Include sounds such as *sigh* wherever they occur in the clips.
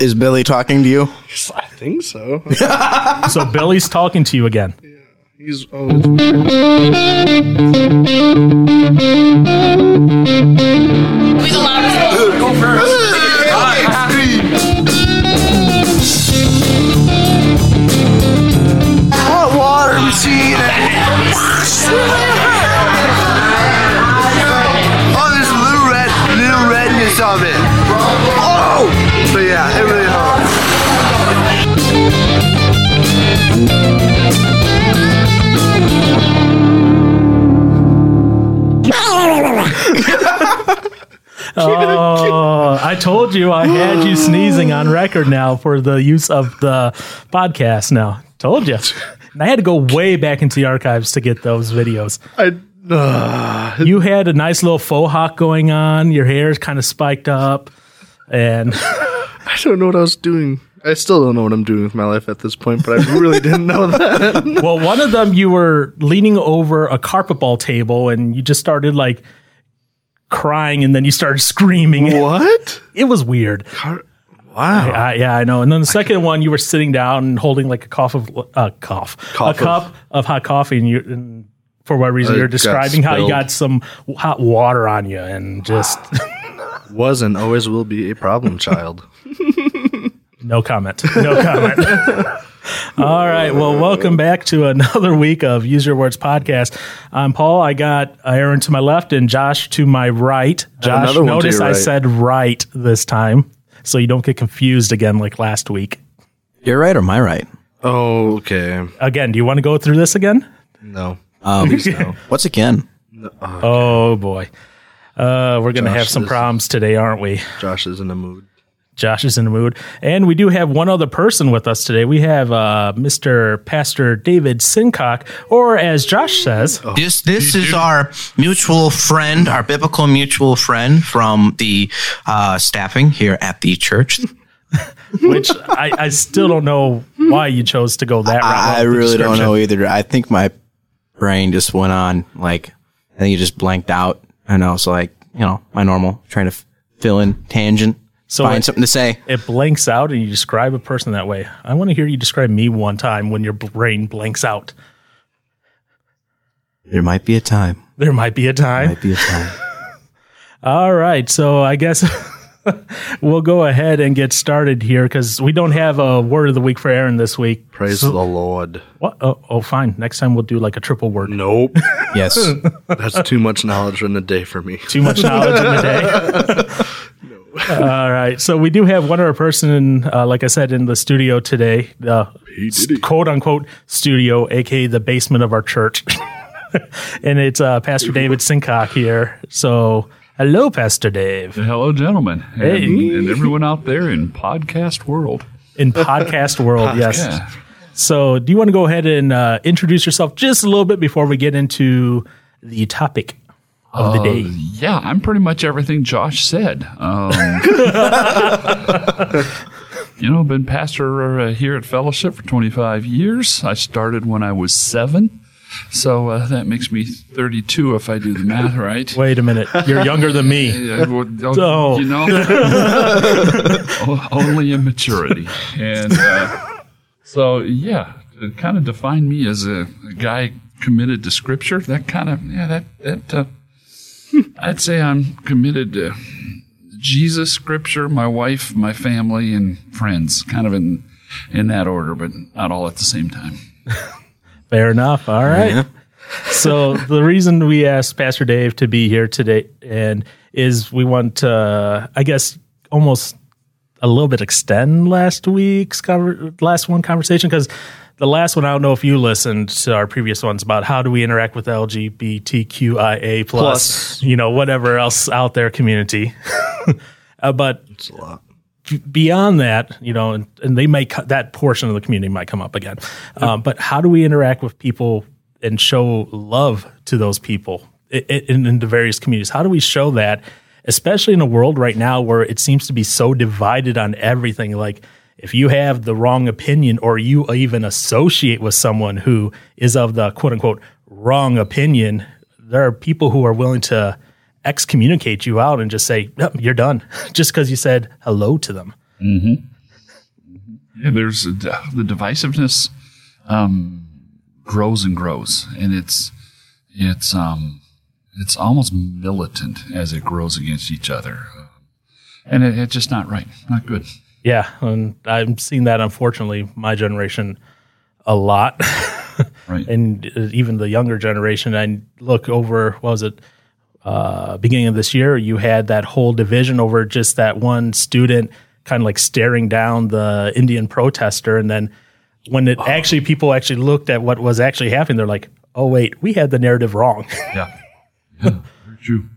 Is Billy talking to you? I think so. *laughs* So Billy's talking to you again. He's always. Be the loudest. Hot Oh, I told you I had you sneezing on record now for the use of the podcast. Now, told you. And I had to go way back into the archives to get those videos. I, uh, You had a nice little faux hawk going on. Your hair is kind of spiked up, and I don't know what I was doing. I still don't know what I'm doing with my life at this point, but I really didn't know that. *laughs* well, one of them you were leaning over a carpet ball table, and you just started like crying, and then you started *laughs* screaming. what? It was weird. Wow. Uh, yeah, I know. And then the second one, you were sitting down and holding like a cup of uh, cough, Cup a cup of, hot coffee, and you. And for what reason you're describing how you got some hot water on you and just *laughs* Was and always will be a problem child. *laughs* no comment, no comment. *laughs* All right, well, welcome back to another week of Use Your Words podcast. I'm Paul. I got Aaron to my left and Josh to my right. Josh, another one to notice your I right. said right this time, so you don't get confused again like last week. You're right or my right? Oh, okay. Again, do you want to go through this again? No. *laughs* Um, what's again? Oh boy. Uh, we're going to Josh, have some this- problems today, aren't we? Josh is in the mood. Josh is in the mood. And we do have one other person with us today. We have uh, Mr. Pastor David Sincock, or as Josh says, This this is our mutual friend, our biblical mutual friend from the uh, staffing here at the church. *laughs* which I, I still don't know why you chose to go that route. I with the really don't know either. I think my brain just went on like I think it just blanked out, and I was like, you know, my normal trying to f- fill in tangent, So find it- something to say. It blanks out and you describe a person that way. I want to hear you describe me one time when your brain blanks out. There might be a time. There might be a time. There Might be a time. *laughs* All right. So I guess *laughs* we'll go ahead and get started here because we don't have a word of the week for Aaron this week. Praise the Lord. What? Oh, oh, fine. Next time we'll do like a triple word. Nope. yes. *laughs* That's too much knowledge in a day for me. Too much knowledge in the day. All right. So we do have one other person, uh, like I said, in the studio today, the quote unquote studio, aka the basement of our church. *laughs* and it's uh, Pastor David Sincock here. So hello, Pastor Dave. Hello, gentlemen, and, Hey. and everyone out there in podcast world. In podcast *laughs* world, yes. Yeah. So, do you want to go ahead and uh, introduce yourself just a little bit before we get into the topic of the day? Yeah, I'm pretty much everything Josh said. Um, *laughs* you know, been pastor uh, here at Fellowship for 25 years. I started when I was seven, so uh, that makes me 32 if I do the math *laughs* right. Wait a minute. You're younger than me. *laughs* Yeah, well, Oh. You know, O- only immaturity. And uh, so, yeah, it kind of defined me as a, a guy committed to Scripture. That kind of, yeah, that, that, uh, I'd say I'm committed to Jesus, Scripture, my wife, my family, and friends, kind of in, in that order, but not all at the same time. *laughs* Fair enough. All right. so the reason we asked Pastor Dave to be here today and is we want to, I guess, almost a little bit extend last week's conver- last one conversation because the last one I don't know if you listened to our previous ones about how do we interact with LGBTQIA plus, Plus. you know whatever else out there community. *laughs* uh, but It's a lot. beyond that, you know, and, and they may co- that portion of the community might come up again. Um, but how do we interact with people and show love to those people i- i- in, in the various communities? How do we show that, especially in a world right now where it seems to be so divided on everything? Like, if you have the wrong opinion or you even associate with someone who is of the quote unquote wrong opinion, there are people who are willing to excommunicate you out and just say, "Nope, you're done, *laughs* just because you said hello to them. Yeah, there's a, the divisiveness um, grows and grows, and it's it's um it's almost militant as it grows against each other, and it, it's just not right, not good. Yeah, and I've seen that unfortunately my generation a lot, *laughs* Right. and uh, even the younger generation. I look over what was it uh, beginning of this year? You had that whole division over just that one student, kind of like staring down the Indian protester, and then when it actually people actually looked at what was actually happening, they're like, "Oh wait, we had the narrative wrong." Yeah, *laughs* very true.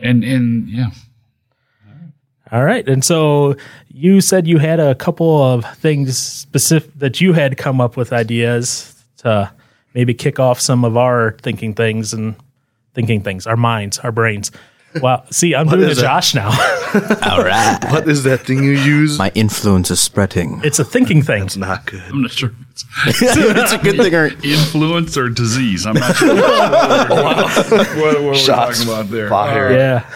And and yeah, All right. And so you said you had a couple of things specific that you had come up with ideas to maybe kick off some of our thinking things and thinking things, our minds, our brains. Wow. See, I'm doing a? Josh now. *laughs* All right. What is that thing you use? My influence is spreading. it's a thinking thing. It's not good. I'm not sure. It's *laughs* *laughs* it's a good thing. Or, influence or disease. I'm not sure what, what, what we're talking about there. fired. Yeah.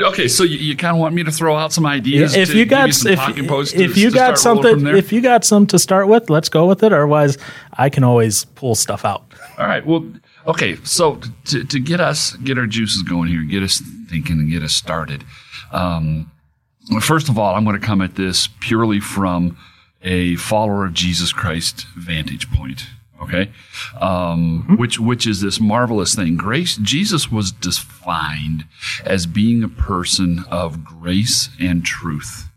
Okay, so you, you kind of want me to throw out some ideas? If to you got some if, talking points to- if you to got start rolling from something if you got some to start with, let's go with it. Otherwise, I can always pull stuff out. All right. Well, okay. So to, to get us, get our juices going here, get us thinking and get us started. Um, first of all, I'm going to come at this purely from a follower of Jesus Christ vantage point. Okay. Um, which, which is this marvelous thing. Grace, Jesus was defined as being a person of grace and truth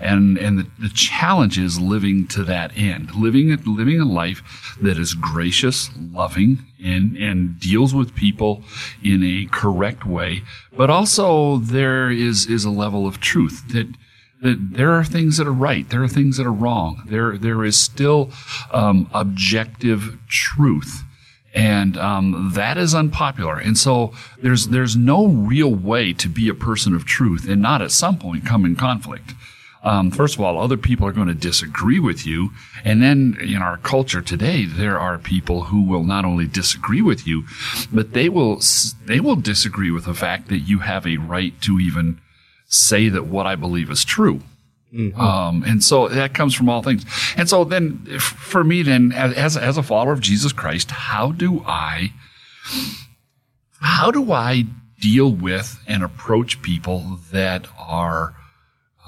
and and the, the challenge is living to that end living a- living a life that is gracious loving and and deals with people in a correct way but also there is is a level of truth that that there are things that are right there are things that are wrong there there is still um, objective truth and um, that is unpopular. And so there's there's no real way to be a person of truth and not at some point come in conflict. Um, first of all, other people are going to disagree with you, and then in our culture today, there are people who will not only disagree with you, but they will they will disagree with the fact that you have a right to even say that what I believe is true. Um, and so that comes from all things. And so then if, for me, then as, as a follower of Jesus Christ, how do I, how do I deal with and approach people that are,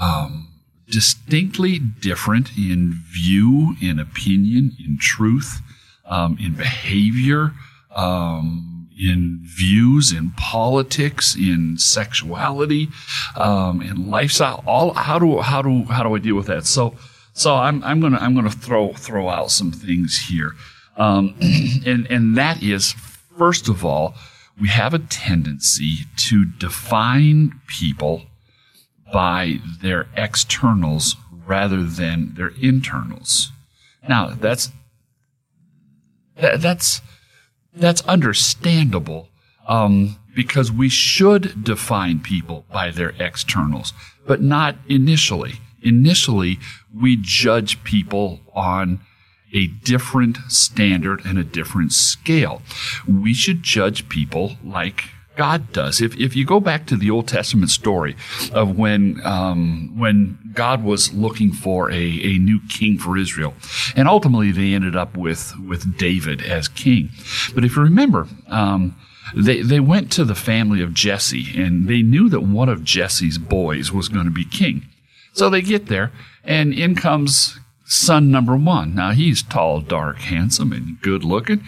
um, distinctly different in view, in opinion, in truth, um, in behavior, um, in views, in politics, in sexuality, um, in lifestyle. All how do how do how do I deal with that? So so I'm I'm gonna I'm gonna throw throw out some things here, um, *clears throat* and and that is first of all we have a tendency to define people by their externals rather than their internals. Now that's that, that's that's understandable um, because we should define people by their externals, but not initially. Initially, we judge people on a different standard and a different scale. We should judge people like God does. If, if you go back to the Old Testament story of when um, when God was looking for a, a new king for Israel, and ultimately they ended up with with David as king. But if you remember, um, they they went to the family of Jesse, and they knew that one of Jesse's boys was going to be king. So they get there, and in comes son number one. Now he's tall, dark, handsome, and good looking,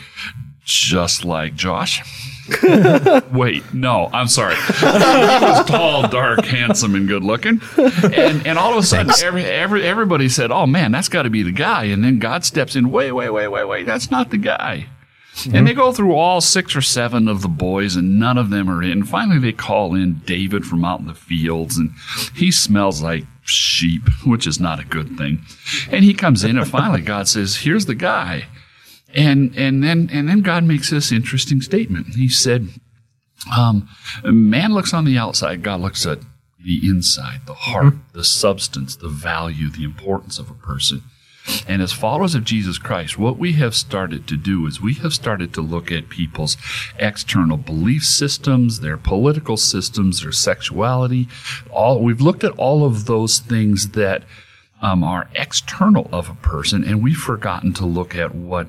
just like Josh. *laughs* Wait, no, I'm sorry. *laughs* he was tall, dark, handsome, and good looking. And and all of a sudden, every, every everybody said, "Oh man, that's got to be the guy." And then God steps in. Wait, wait, wait, wait, wait. That's not the guy. And they mm-hmm. go through all six or seven of the boys, and none of them are in. Finally, they call in David from out in the fields, and he smells like sheep, which is not a good thing. And he comes in, and finally, God says, "Here's the guy." And and then and then God makes this interesting statement. He said, um, "Man looks on the outside; God looks at the inside, the heart, the substance, the value, the importance of a person." And as followers of Jesus Christ, what we have started to do is we have started to look at people's external belief systems, their political systems, their sexuality. All we've looked at all of those things that um, are external of a person, and we've forgotten to look at what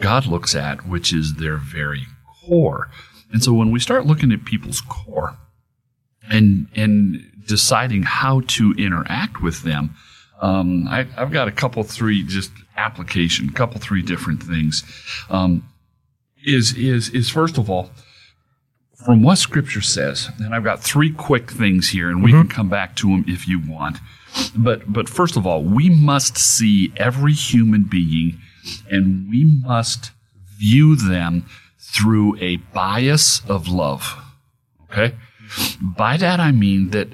God looks at, which is their very core. And so when we start looking at people's core and and deciding how to interact with them, um, I, I've got a couple, three just application, couple, three different things. Um, is is is first of all from what Scripture says, and I've got three quick things here, and we can come back to them if you want. But but first of all, we must see every human being, and we must view them through a bias of love. Okay, by that I mean that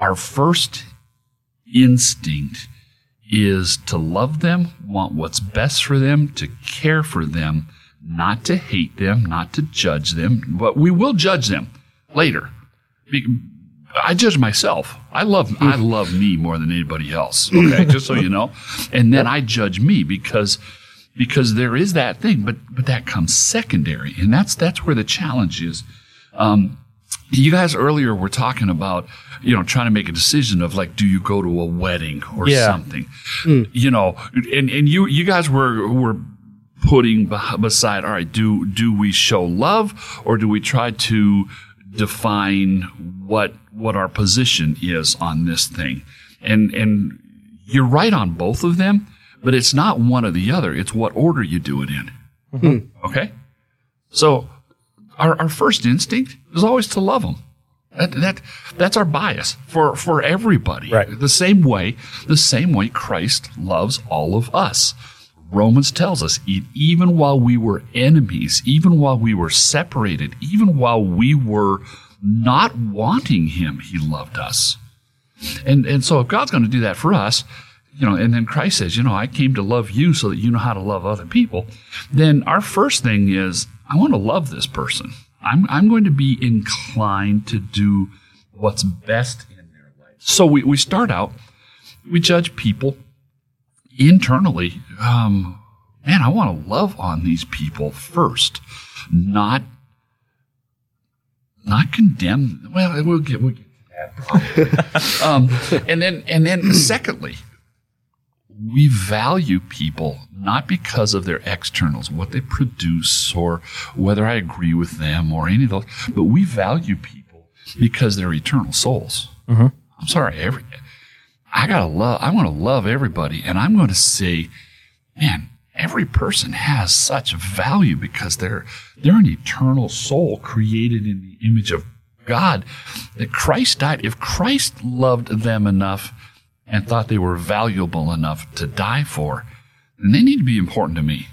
our first instinct is to love them, want what's best for them, to care for them, not to hate them, not to judge them, but we will judge them later. I judge myself. I love I love me more than anybody else. Okay, *laughs* just so you know. And then I judge me because because there is that thing, but but that comes secondary, and that's that's where the challenge is. Um, you guys earlier were talking about you know trying to make a decision of like do you go to a wedding or Yeah. something you know and and you you guys were were putting beside all right do do we show love or do we try to define what what our position is on this thing and and you're right on both of them but it's not one or the other it's what order you do it in mm-hmm. okay so our, our first instinct is always to love them. That, that that's our bias for for everybody. Right. The same way, the same way Christ loves all of us. Romans tells us even while we were enemies, even while we were separated, even while we were not wanting him, he loved us. And and so if God's going to do that for us, you know, and then Christ says, you know, I came to love you so that you know how to love other people, then our first thing is I want to love this person. I'm I'm going to be inclined to do what's best in their life. So we, we start out, we judge people internally. Um, man, I want to love on these people first, not not condemn. them. Well, we'll get we'll get to that probably. *laughs* um, and then and then secondly, we value people not because of their externals, what they produce, or whether I agree with them, or any of those, but we value people because they're eternal souls. Mm-hmm. I'm sorry, every I gotta love. I want to love everybody, and I'm going to say, man, every person has such value because they're they're an eternal soul created in the image of God. That Christ died. If Christ loved them enough and thought they were valuable enough to die for, then they need to be important to me.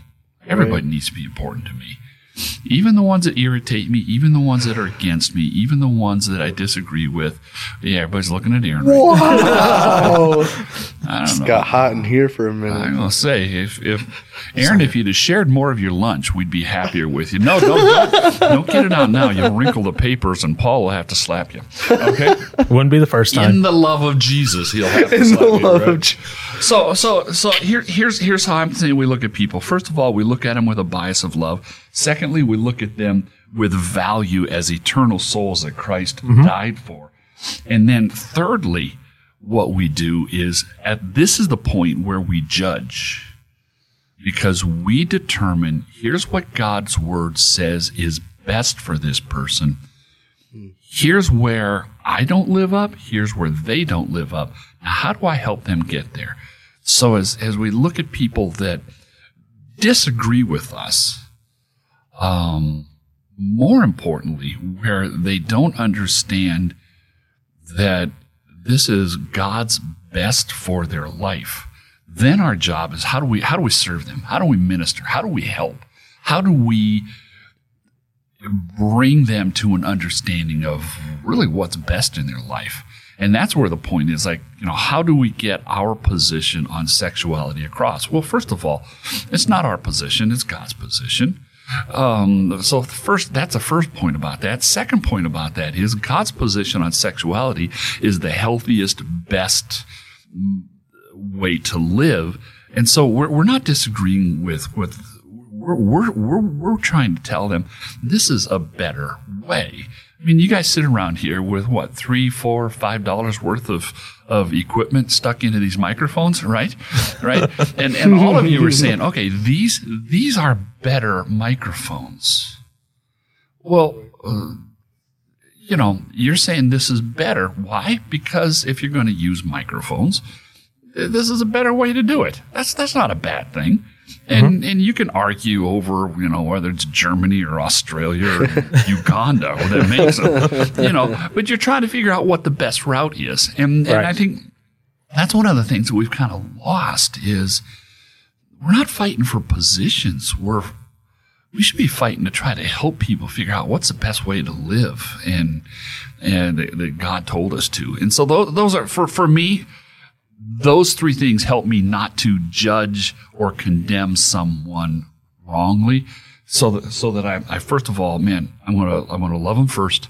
Everybody needs to be important to me. Even the ones that irritate me, even the ones that are against me, even the ones that I disagree with. Yeah, everybody's looking at Aaron right now. Oh, *laughs* I don't know. got hot in here for a I'm gonna say if if Aaron, if you'd have shared more of your lunch, we'd be happier with you. No, don't don't, don't get it out now. You'll wrinkle the papers, and Paul will have to slap you. Okay, Wouldn't be the first time. in the love of Jesus, he'll have to In slap the you. love right? of Je- So so so here here's here's how I'm saying we look at people. First of all, we look at them with a bias of love. Secondly, we look at them with value as eternal souls that Christ mm-hmm. died for. And then thirdly, what we do is at this is the point where we judge. Because we determine here's what God's word says is best for this person. Here's where I don't live up. Here's where they don't live up. Now, how do I help them get there? So as, as we look at people that disagree with us, um, more importantly, where they don't understand that this is God's best for their life, then our job is how do we how do we serve them? How do we minister? How do we help? How do we bring them to an understanding of really what's best in their life? And that's where the point is like, you know, how do we get our position on sexuality across? Well, first of all, it's not our position, it's God's position. Um, so first, that's the first point about that. Second point about that is God's position on sexuality is the healthiest, best way to live. And so we're, we're not disagreeing with, with, we're, we're, we're, we're trying to tell them this is a better way. I mean, you guys sit around here with what three, four, five dollars worth of of equipment stuck into these microphones, right? *laughs* Right, and and all of you are saying, okay, these these are better microphones. Well, uh, you know, you're saying this is better. Why? Because if you're going to use microphones, this is a better way to do it. That's that's not a bad thing. And mm-hmm. and you can argue over you know whether it's Germany or Australia or *laughs* Uganda or that makes them, you know. But you're trying to figure out what the best route is, and and I think that's one of the things that we've kind of lost is we're not fighting for positions. We're we should be fighting to try to help people figure out what's the best way to live and and that that God told us to. And so those, those are for for me those three things help me not to judge or condemn someone wrongly so that so that I, I first of all man I'm going to I'm going to love them first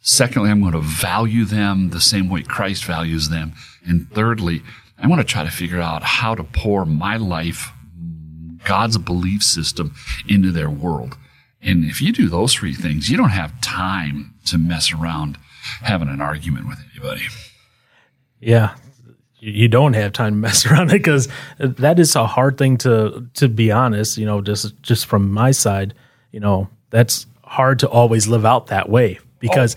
secondly I'm going to value them the same way Christ values them and thirdly I want to try to figure out how to pour my life God's belief system into their world. And if you do those three things, you don't have time to mess around having an argument with anybody. Yeah. You don't have time to mess *laughs* around it because that is a hard thing to to be honest. You know, just just from my side, you know, that's hard to always live out that way because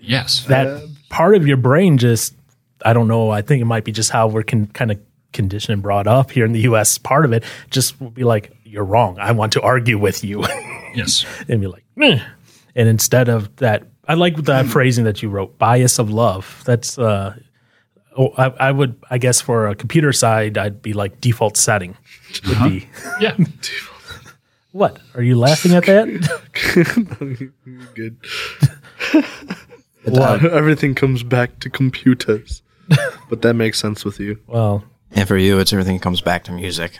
Yes. that part of your brain just I don't know. I think it might be just how we're con- kind of conditioned and brought up here in the U.S. Part of it just will be like, "You're wrong. I want to argue with you," *laughs* yes. and be like, Meh. and instead of that, I like that phrasing that you wrote, "bias of love." That's uh, oh, I, I would, I guess, for a computer side, I'd be like default setting would be. Yeah. *laughs* What are you laughing at that? *laughs* Good. Uh, *laughs* Everything comes back to computers. but that makes sense with you. well, and for you, it's everything comes back to music.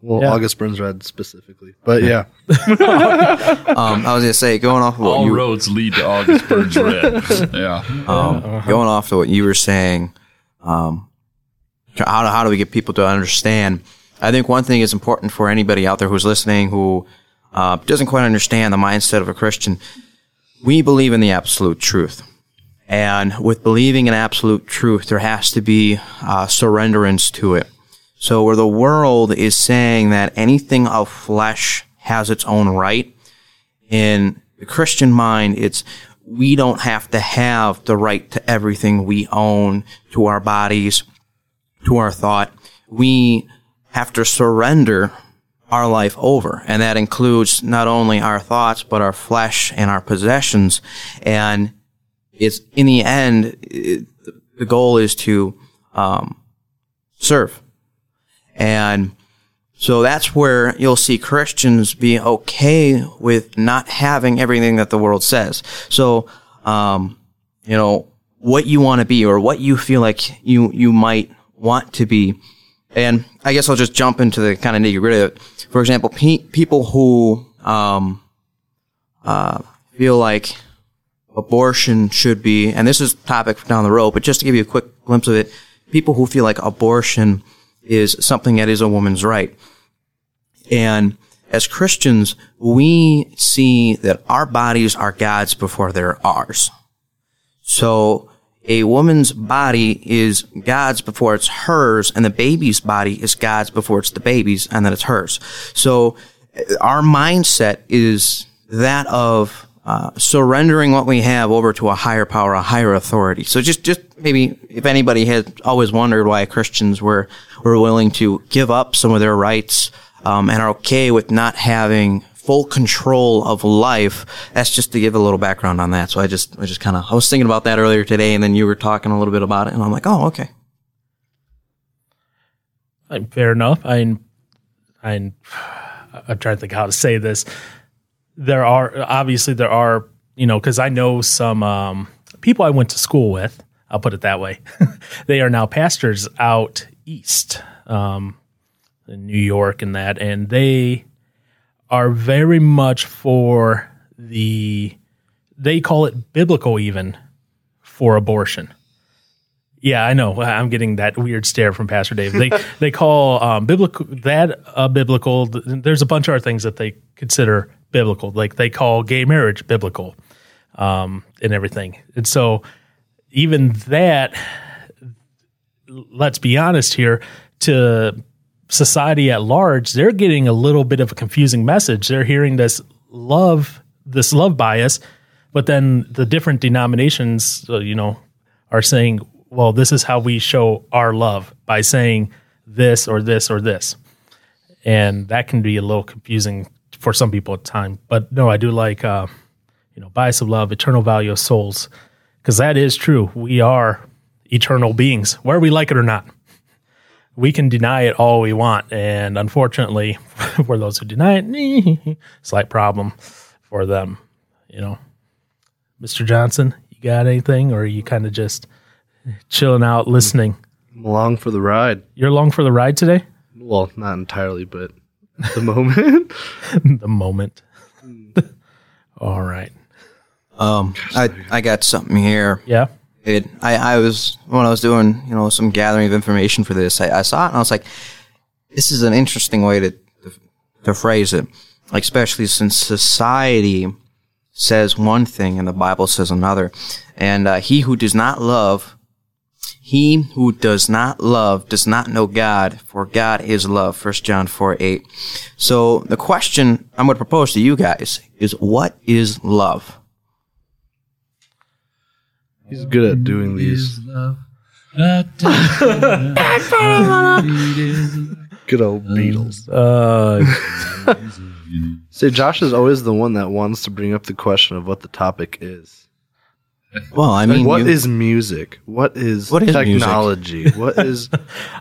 Well, Yeah. August Burns Red specifically. But yeah. Um, I was gonna say, going off of what All you roads lead to August Burns Red. Yeah. um, going off to what you were saying, um, how, how do we get people to understand? I think one thing is important for anybody out there who's listening who uh, doesn't quite understand the mindset of a Christian. We believe in the absolute truth. And with believing in absolute truth, there has to be uh, surrenderance to it. So where the world is saying that anything of flesh has its own right, in the Christian mind, it's we don't have to have the right to everything we own, to our bodies, to our thought. We have to surrender our life over. And that includes not only our thoughts, but our flesh and our possessions. And it's in the end, it, the goal is to um, serve. And so that's where you'll see Christians be okay with not having everything that the world says. So, um, you know, what you want to be or what you feel like you, you might want to be. And I guess I'll just jump into the kind of nitty gritty of it. For example, pe- people who, um, uh, feel like abortion should be, and this is topic down the road, but just to give you a quick glimpse of it, people who feel like abortion is something that is a woman's right. And as Christians, we see that our bodies are God's before they're ours. So a woman's body is God's before it's hers, and the baby's body is God's before it's the baby's, and then it's hers. So our mindset is that of uh, surrendering what we have over to a higher power, a higher authority. So just, just maybe if anybody has always wondered why Christians were were willing to give up some of their rights um, and are okay with not having full control of life. That's just to give a little background on that. So I just, I just kind of, I was thinking about that earlier today, and then you were talking a little bit about it, and I'm like, oh, okay. Fair enough. I, I, I'm trying to think how to say this. There are obviously there are you know because I know some um, people I went to school with. I'll put it that way. *laughs* they are now pastors out east, um, New York, and that, and they are very much for the. They call it biblical even for abortion. Yeah, I know. I'm getting that weird stare from Pastor Dave. They *laughs* they call um, biblical that uh, biblical. There's a bunch of other things that they consider biblical. Like they call gay marriage biblical. um, and everything. And so, even that, let's be honest here, to society at large, they're getting a little bit of a confusing message. They're hearing this love, this love bias, but then the different denominations, uh, you know, are saying, well, this is how we show our love by saying this or this or this. And that can be a little confusing for some people at time. But no, I do like, uh, you know, bias of love, eternal value of souls, because that is true. We are eternal beings, whether we like it or not. We can deny it all we want. And unfortunately, *laughs* for those who deny it, *laughs* slight problem for them, you know. Mr. Johnson, you got anything, or are you kind of just chilling out, listening? I'm along for the ride. You're along for the ride today? Well, not entirely, but at the *laughs* moment. the moment. All right. Um, I I got something here. Yeah. It I I was when I was doing you know some gathering of information for this. I, I saw it and I was like, this is an interesting way to to phrase it, like especially since society says one thing and the Bible says another, and uh, he who does not love. He who does not love does not know God, for God is love. 1 John 4 8. So the question I'm going to propose to you guys is what is love? He's good at doing these. *laughs* *laughs* Good old Beatles. Uh, Say, Josh is always the one that wants to bring up the question of what the topic is. Well, I mean, What you- is music? What is, What is music? technology? what *laughs* is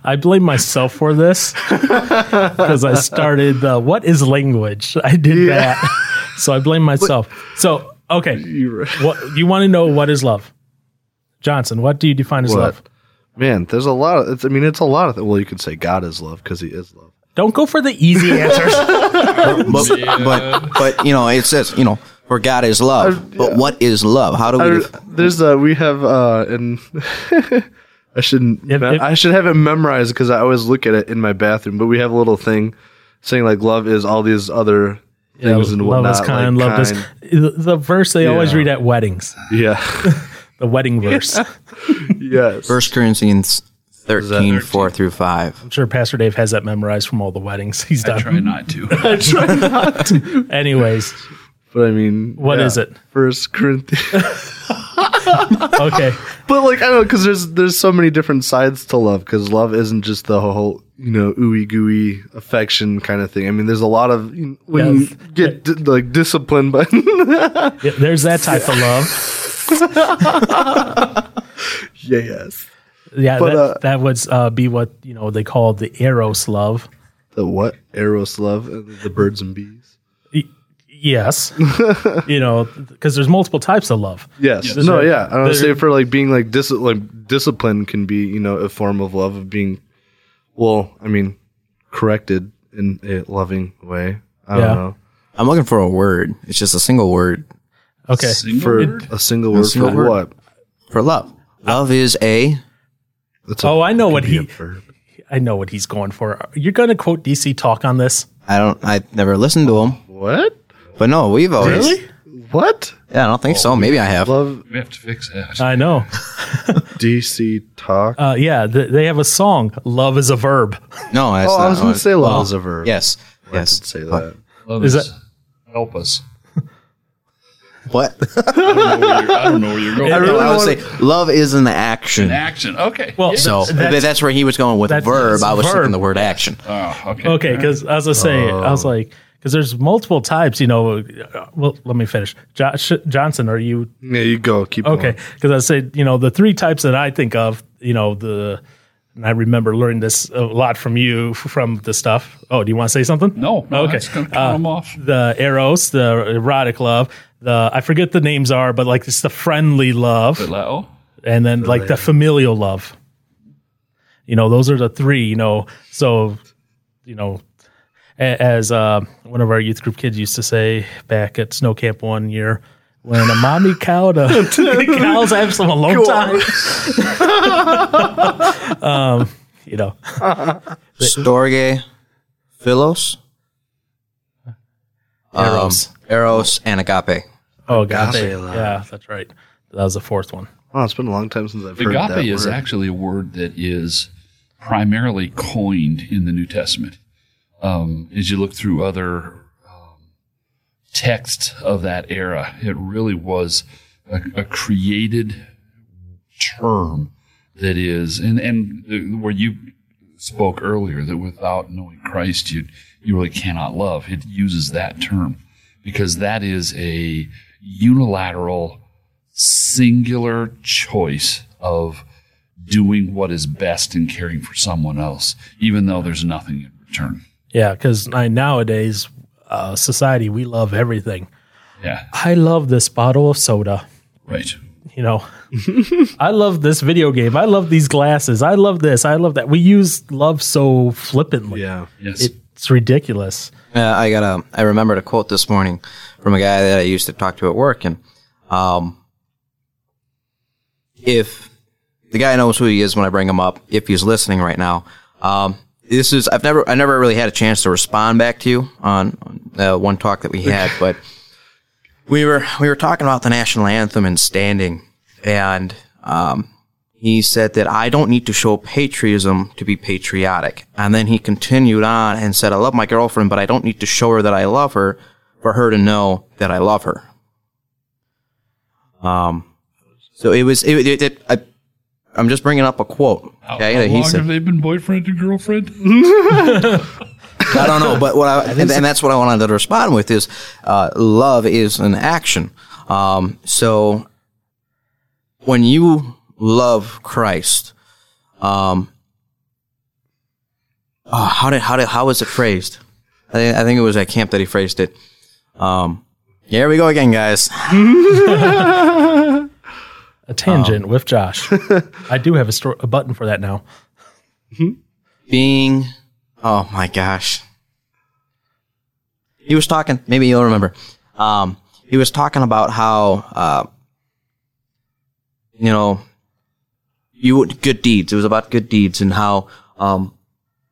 I blame myself for this because I started the what is language? I did that. So I blame myself. So, okay. you? What you want to know what is love? Johnson, what do you define as What? love? Man, there's a lot. Of, it's, I mean, it's a lot of. Th- well, you could say God is love because He is love. Don't go for the easy *laughs* answers. but, but but you know it says you know for God is love. But what is love? How do we? I, def- there's uh we have uh and *laughs* I shouldn't If- if- I should have it memorized because I always look at it in my bathroom. But we have a little thing saying like love is all these other things and love whatnot. is kind, like love is kind. the, the verse they always read at weddings. yeah *laughs* The wedding verse. *laughs* yes. First Corinthians 13, 4 through 5. I'm sure Pastor Dave has that memorized from all the weddings he's done. I done. *laughs* try not to. Anyways, But I mean, What what is is it? First Corinthians. *laughs* okay. but like I don't know because there's there's so many different sides to love because love isn't just the whole you know ooey gooey affection kind of thing. I mean, there's a lot of you know, when Yes. you get di- like disciplined, but Yeah, there's that type of love. *laughs* yeah, yes. Yeah, But, that, uh, that would uh, be what you know they call the eros love. The what? Eros love, uh, the birds and bees. Y- Yes, *laughs* you know, because there's multiple types of love. Yes. Yes. No, There- yeah. I would there- say for like being like dis- like discipline can be, you know, a form of love of being well, I mean, corrected in a loving way. I Yeah. don't know. I'm looking for a word. It's just a single word Okay, Single For word? a single word single for word. what? for love. Love is a. It's a- Oh, I know it what could be he- verb. I know what he's going for. You're going to quote DC talk on this? I don't. I never listened to him, What? but no, we've always. What? Yeah, I don't think so. Maybe I have. Love We have to fix that. I know. *laughs* DC talk. Uh, yeah, th- they have a song. Love is a verb. No, that's oh, not I was going what- to say love well, is a verb. Yes. I Yes. did say that. Love Is is that- help us. What? *laughs* I don't know where you're, I don't know where you're going. I, really would wanna- say love is an action. In action. Okay. Well, Yeah. So That's- that's, that's where he was going with that's- verb. it's I was verb. thinking the word action. Oh, okay. Okay, because as I say, I was like, because there's multiple types. You know, uh, well, let me finish. Josh Johnson, are you Yeah, you go. Keep Okay, because I said, you know, the three types that I think of, you know, the, and I remember learning this a lot from you from the stuff. Oh, do you want to say something? No, no, okay. that's gonna count Uh, 'em off. The eros, the erotic love, the I forget the names are, but like it's the friendly love, Oh, and then like the familial love. You know, those are the three. You know, so you know, a- as uh, one of our youth group kids used to say back at snow camp one year, when a mommy cow *laughs* *laughs* to cows have some alone time. *laughs* um, you know, Storge, Philos, Eros. um, Eros, and Agape. Oh, agape. Agape love. Yeah, that's right. That was the fourth one. Oh, it's been a long time since I've heard that Agape is word. actually a word that is primarily coined in the New Testament. Um, as you look through other um, texts of that era, it really was a, a created term that is, and and uh, where you spoke earlier that without knowing Christ, you you really cannot love. It uses that term because that is a unilateral, singular choice of doing what is best and caring for someone else, even though there's nothing in return. Yeah, because nowadays, uh, society, we love everything. Yeah, I love this bottle of soda. right. You know, *laughs* I love this video game. I love these glasses. I love this. I love that. We use love so flippantly. Yeah. Yes. It's ridiculous. I got a. I remembered a quote this morning from a guy that I used to talk to at work, and um, if the guy knows who he is when I bring him up, if he's listening right now, um, this is I've never I never really had a chance to respond back to you on uh, one talk that we had, but we were we were talking about the national anthem and standing, and um, he said that I don't need to show patriotism to be patriotic. And then he continued on and said, I love my girlfriend, but I don't need to show her that I love her for her to know that I love her. Um, so it was, it, it, it I, I'm just bringing up a quote. How, Okay. how that he long said, have they been boyfriend and girlfriend? *laughs* *laughs* I don't know, but what I, and, and that's what I wanted to respond with is, uh, love is an action. Um, so when you love Christ, um, oh, how did, how did, how was it phrased? I think, I think it was at camp that he phrased it. Um, here we go again, guys. *laughs* A tangent with Josh. I do have a, sto- a button for that now. being oh my gosh he was talking maybe you'll remember um, he was talking about how uh, you know you good deeds it was about good deeds and how um,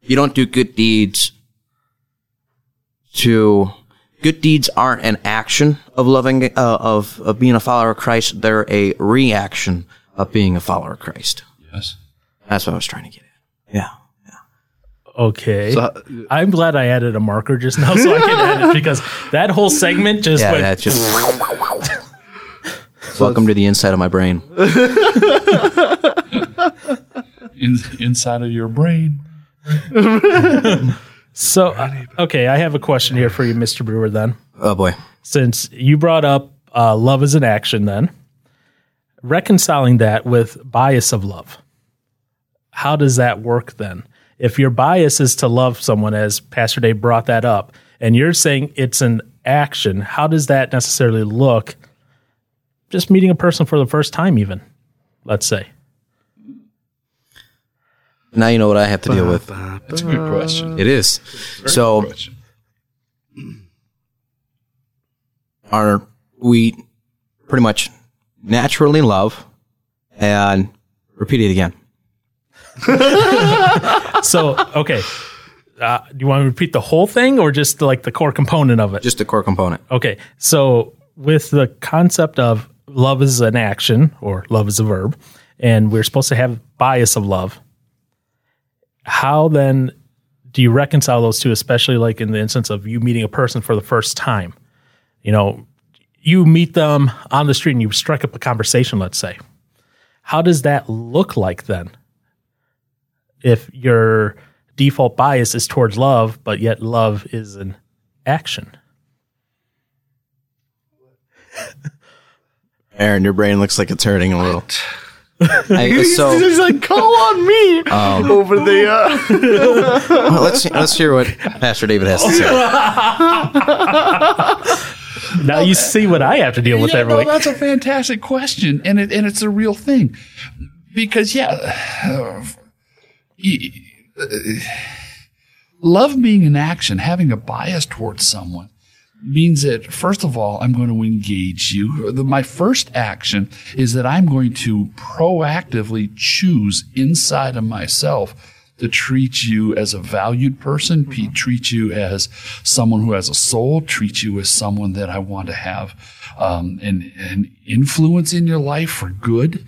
you don't do good deeds to good deeds aren't an action of loving uh, of, of being a follower of christ they're a reaction of being a follower of christ yes. that's what i was trying to get at yeah yeah. Okay. So, I'm glad I added a marker just now so I can add it because that whole segment just Yeah, went. that's just. *laughs* Welcome to the inside of my brain. *laughs* In, inside of your brain. *laughs* So, uh, okay, I have a question here for you, Mr. Brewer, then. Oh boy. Since you brought up uh, love is an action, then reconciling that with bias of love. How does that work then? If your bias is to love someone, as Pastor Dave brought that up, and you're saying it's an action, how does that necessarily look just meeting a person for the first time, even? Let's say. Now you know what I have to deal with. That's a good question. It is. Very So good question. are we pretty much naturally love and repeat it again. *laughs* So, okay. Uh, do you want to repeat the whole thing or just like the core component of it? Just the core component. Okay. So, with the concept of love is an action or love is a verb, and we're supposed to have bias of love, how then do you reconcile those two, especially like in the instance of you meeting a person for the first time? You know, you meet them on the street and you strike up a conversation, let's say. How does that look like then? If your default bias is towards love, but yet love is an action. Aaron, your brain looks like it's hurting a little. I, *laughs* so He's like, call on me *laughs* over the. Uh, *laughs* well, let's let's hear what Pastor David has to say. Now you see what I have to deal with yeah, every no, week. that's a fantastic question, and it and it's a real thing, because yeah, *sighs* uh, love being an action, having a bias towards someone means that first of all, I'm going to engage you. My first action is that I'm going to proactively choose inside of myself to treat you as a valued person, pe- treat you as someone who has a soul, treat you as someone that I want to have um, an, an influence in your life for good.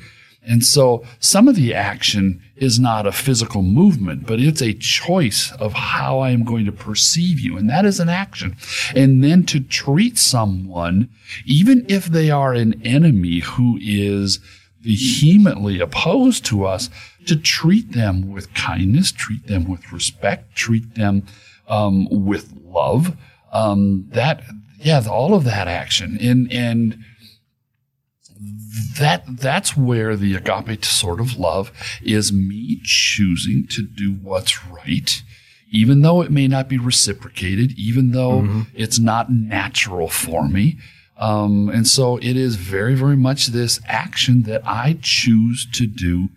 And so some of the action is not a physical movement, but it's a choice of how I am going to perceive you. And that is an action. And then to treat someone, even if they are an enemy who is vehemently opposed to us, to treat them with kindness, treat them with respect, treat them um, with love. Um, that, yeah, all of that action. And, and, that that's where the agape sort of love is me choosing to do what's right even though it may not be reciprocated even though it's not natural for me um, and so it is very very much this action that i choose to do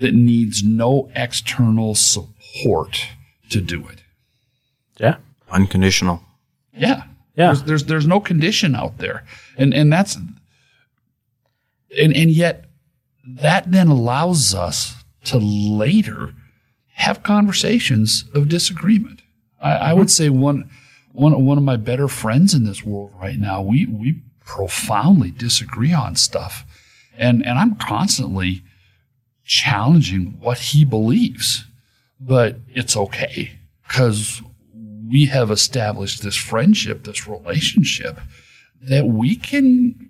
that needs no external support to do it Yeah. Unconditional. yeah. Yeah. There's, there's there's no condition out there. And and that's and and yet that then allows us to later have conversations of disagreement. I, I would say one one one of my better friends in this world right now, we we profoundly disagree on stuff. And and I'm constantly challenging what he believes. But it's okay because we have established this friendship, this relationship that we can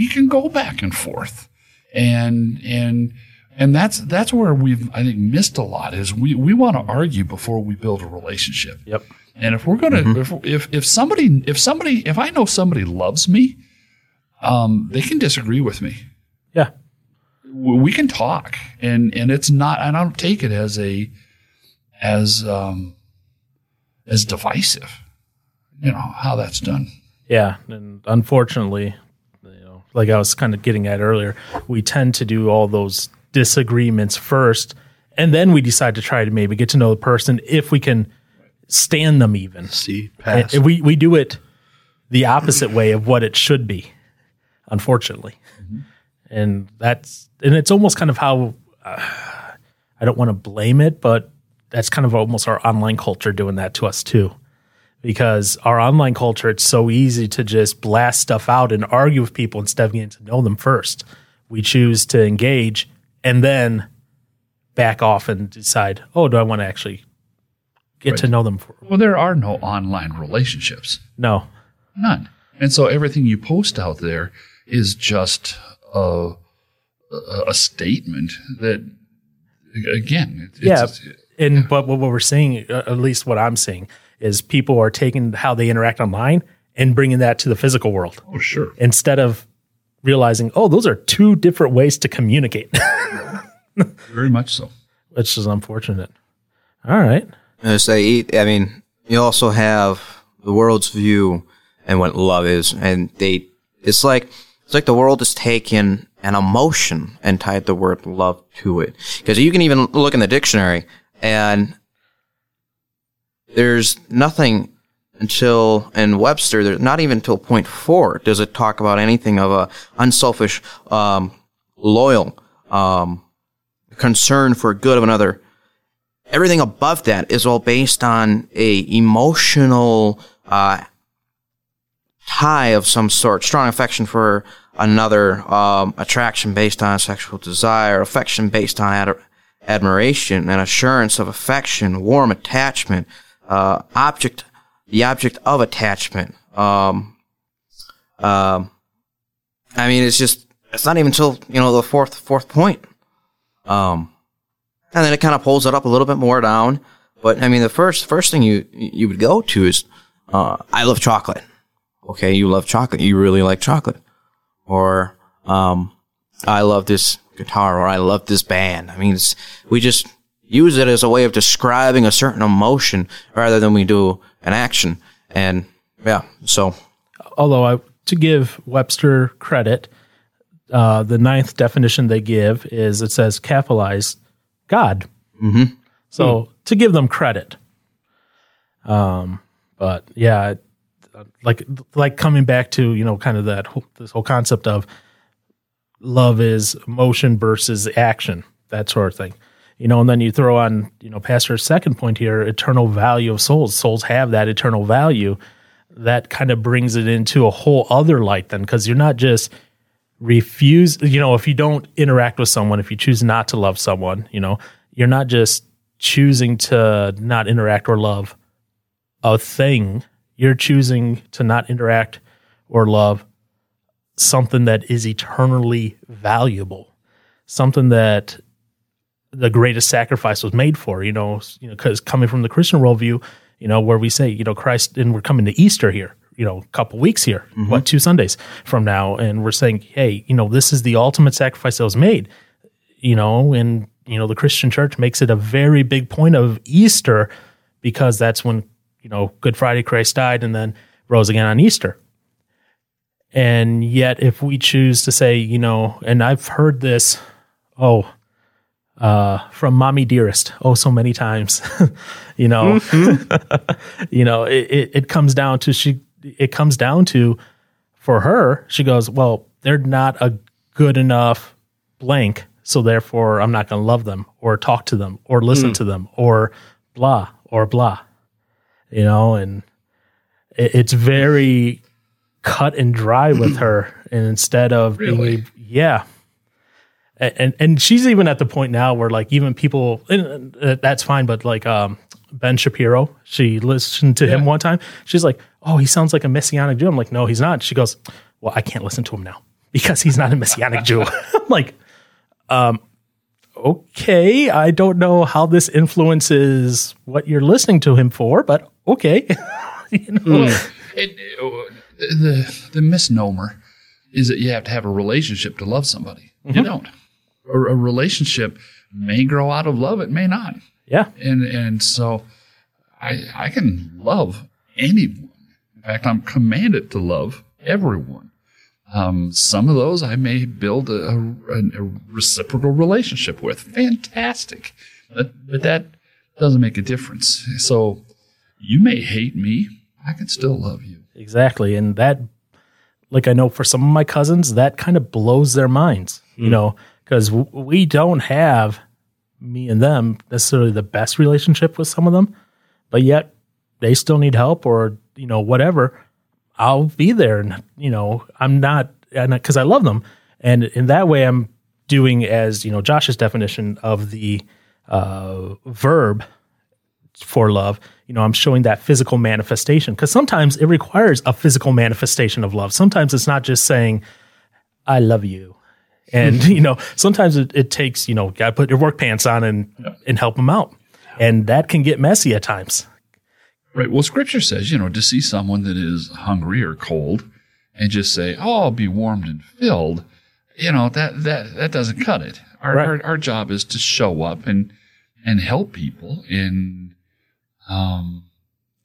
we can go back and forth. And and and that's that's where we've I think missed a lot is we, we want to argue before we build a relationship. Yep. And if we're gonna if, if if somebody if somebody if I know somebody loves me, um, they can disagree with me. Yeah. We can talk, and and it's not. And I don't take it as a as um as divisive. You know how that's done. Yeah, and unfortunately, you like I was kind of getting at earlier, we tend to do all those disagreements first, and then we decide to try to maybe get to know the person if we can stand them even. See, And pass. we we do it the opposite way of what it should be, unfortunately, and that's and it's almost kind of how uh, I don't want to blame it, but that's kind of almost our online culture doing that to us too because our online culture it's so easy to just blast stuff out and argue with people instead of getting to know them first we choose to engage and then back off and decide oh do i want to actually get to know them for Well, there are no online relationships. no None. And so everything you post out there is just a, a, a statement that, again, it, yeah it's, and but what we're seeing at least what i'm seeing is people are taking how they interact online and bringing that to the physical world oh, sure. instead of realizing oh those are two different ways to communicate *laughs* Very much so. which is unfortunate all right I say, I mean, you also have the world's view and what love is, and they, it's like, it's like the world has taken an emotion and tied the word love to it. Because you can even look in the dictionary, and there's nothing until in Webster, there's not even till point four does it talk about anything of a unselfish, um, loyal, um, concern for good of another. Everything above that is all based on a emotional uh, tie of some sort, strong affection for another, um, attraction based on sexual desire, affection based on ad- admiration, and assurance of affection, warm attachment, uh, object, the object of attachment. Um, um, I mean, it's just it's not even until you know the fourth fourth point. Um, and then it kind of pulls it up a little bit more down. But I mean, the first first thing you you would go to is, uh, I love chocolate. Okay, you love chocolate. You really like chocolate, or um, I love this guitar, or I love this band. I mean, it's, we just use it as a way of describing a certain emotion rather than we do an action. And yeah, so although I, to give Webster credit, uh, the ninth definition they give is it says capitalized God. Mm-hmm. So to give them credit. Um, but yeah, like like coming back to you know kind of that whole, this whole concept of love is motion versus action that sort of thing. You know, and then you throw on, you know, Pastor's second point here, eternal value of souls. Souls have that eternal value. That kind of brings it into a whole other light then, because you're not just refuse, you know, if you don't interact with someone, if you choose not to love someone, you know, you're not just choosing to not interact or love a thing, you're choosing to not interact or love something that is eternally valuable, something that the greatest sacrifice was made for, you know, you know, because coming from the Christian worldview, you know, where we say, you know, Christ, and we're coming to Easter here, you know, a couple weeks here, what, two Sundays from now, and we're saying, hey, you know, this is the ultimate sacrifice that was made, you know, and, you know, the Christian church makes it a very big point of Easter because that's when, you know, Good Friday Christ died and then rose again on Easter. And yet, if we choose to say, you know, and I've heard this, oh, uh, from mommy dearest, oh, so many times, *laughs* you know, *laughs* you know, it, it, it comes down to she, it comes down to for her, she goes, well, they're not a good enough blank. So therefore, I'm not going to love them or talk to them or listen to them or blah or blah, you know, and it, it's very cut and dry with *clears throat* her. And instead of Really? being, yeah. A- And, and she's even at the point now where like even people, and uh, that's fine, but like um, Ben Shapiro, she listened to him one time. She's like, oh, he sounds like a Messianic Jew. I'm like, no, he's not. She goes, well, I can't listen to him now *laughs* because he's not a Messianic Jew. *laughs* I'm like, um, okay, I don't know how this influences what you're listening to him for, but okay. *laughs* you know? It, uh, the the misnomer is that you have to have a relationship to love somebody. You don't. A, a relationship may grow out of love. It may not. Yeah. And and so I I can love anyone. In fact, I'm commanded to love everyone. Um, some of those I may build a, a, a reciprocal relationship with. Fantastic, but but that doesn't make a difference. So you may hate me. I can still love you. Exactly. And that, like, I know for some of my cousins, that kind of blows their minds, you know, because we don't have me and them necessarily the best relationship with some of them, but yet they still need help or, you know, whatever. I'll be there. And, you know, I'm not, because I love them. And in that way, I'm doing as, you know, Josh's definition of the uh, verb for love, you know, I'm showing that physical manifestation because sometimes it requires a physical manifestation of love. Sometimes it's not just saying, I love you. And, you know, sometimes it, it takes, you know, got to put your work pants on and, and help them out. And that can get messy at times. Right. Well, scripture says, you know, to see someone that is hungry or cold and just say, oh, I'll be warmed and filled, you know, that, that, that doesn't cut it. Our, Right. our, our job is to show up and, and help people in, um,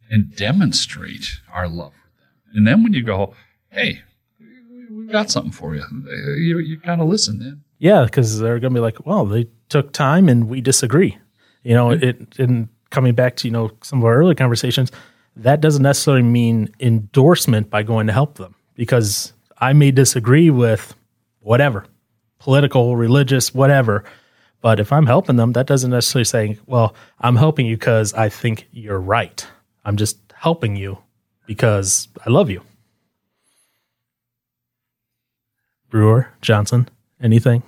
and demonstrate our love for them. And then when you go, hey, got something for you, you, you kind of listen then. Yeah, because they're going to be like, well, they took time and we disagree. You know, it and coming back to you know some of our earlier conversations, that doesn't necessarily mean endorsement by going to help them because I may disagree with whatever, political, religious, whatever. But if I'm helping them, that doesn't necessarily say, well, I'm helping you because I think you're right. I'm just helping you because I love you. Brewer, Johnson, anything?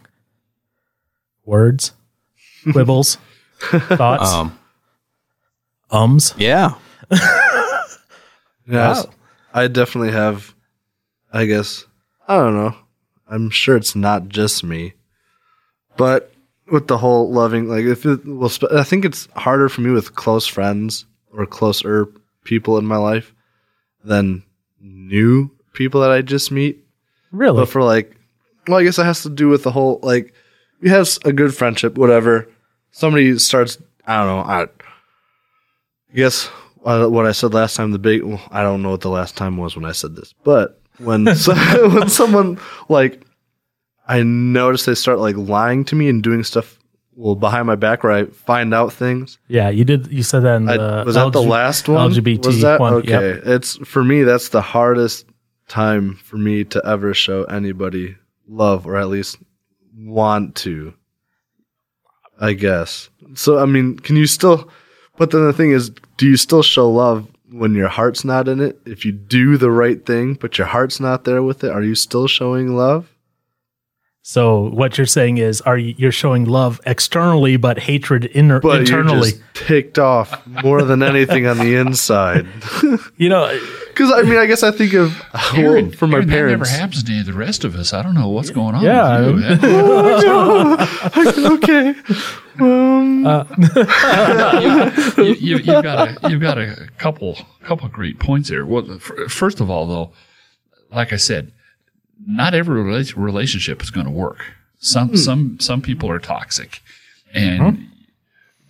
Words, *laughs* quibbles, thoughts, Um, ums. yeah. *laughs* Yes. Wow. I definitely have, I guess, I don't know. I'm sure it's not just me. But with the whole loving, like, if it, well, sp- I think it's harder for me with close friends or closer people in my life than new people that I just meet. Really? But for like, well, I guess it has to do with the whole like, you have a good friendship, whatever. Somebody starts, I don't know, I, I guess uh, what I said last time. The big, well, I don't know what the last time was when I said this, but when *laughs* so, *laughs* when someone like, I notice they start like lying to me and doing stuff well behind my back, where I find out things. yeah, you did. You said that in I, the was that the last one? LGBT was that one? okay? Yep. It's for me. That's the hardest time for me to ever show anybody love, or at least want to. I guess. So I mean, can you still? But then the thing is, do you still show love when your heart's not in it? If you do the right thing, but your heart's not there with it, are you still showing love? So what you're saying is, are you, you're showing love externally, but hatred inner, But internally? you're just ticked off more than anything on the inside. *laughs* you know, Because I mean, I guess I think of well, Aaron, for my Aaron, parents. That never happens to any of the rest of us. I don't know what's going on. Yeah, with you. *laughs* *laughs* okay, um, uh, you, you, you've got a, you've got a couple couple great points there. Well, first of all, though, like I said, not every relationship is going to work. Some some some people are toxic, and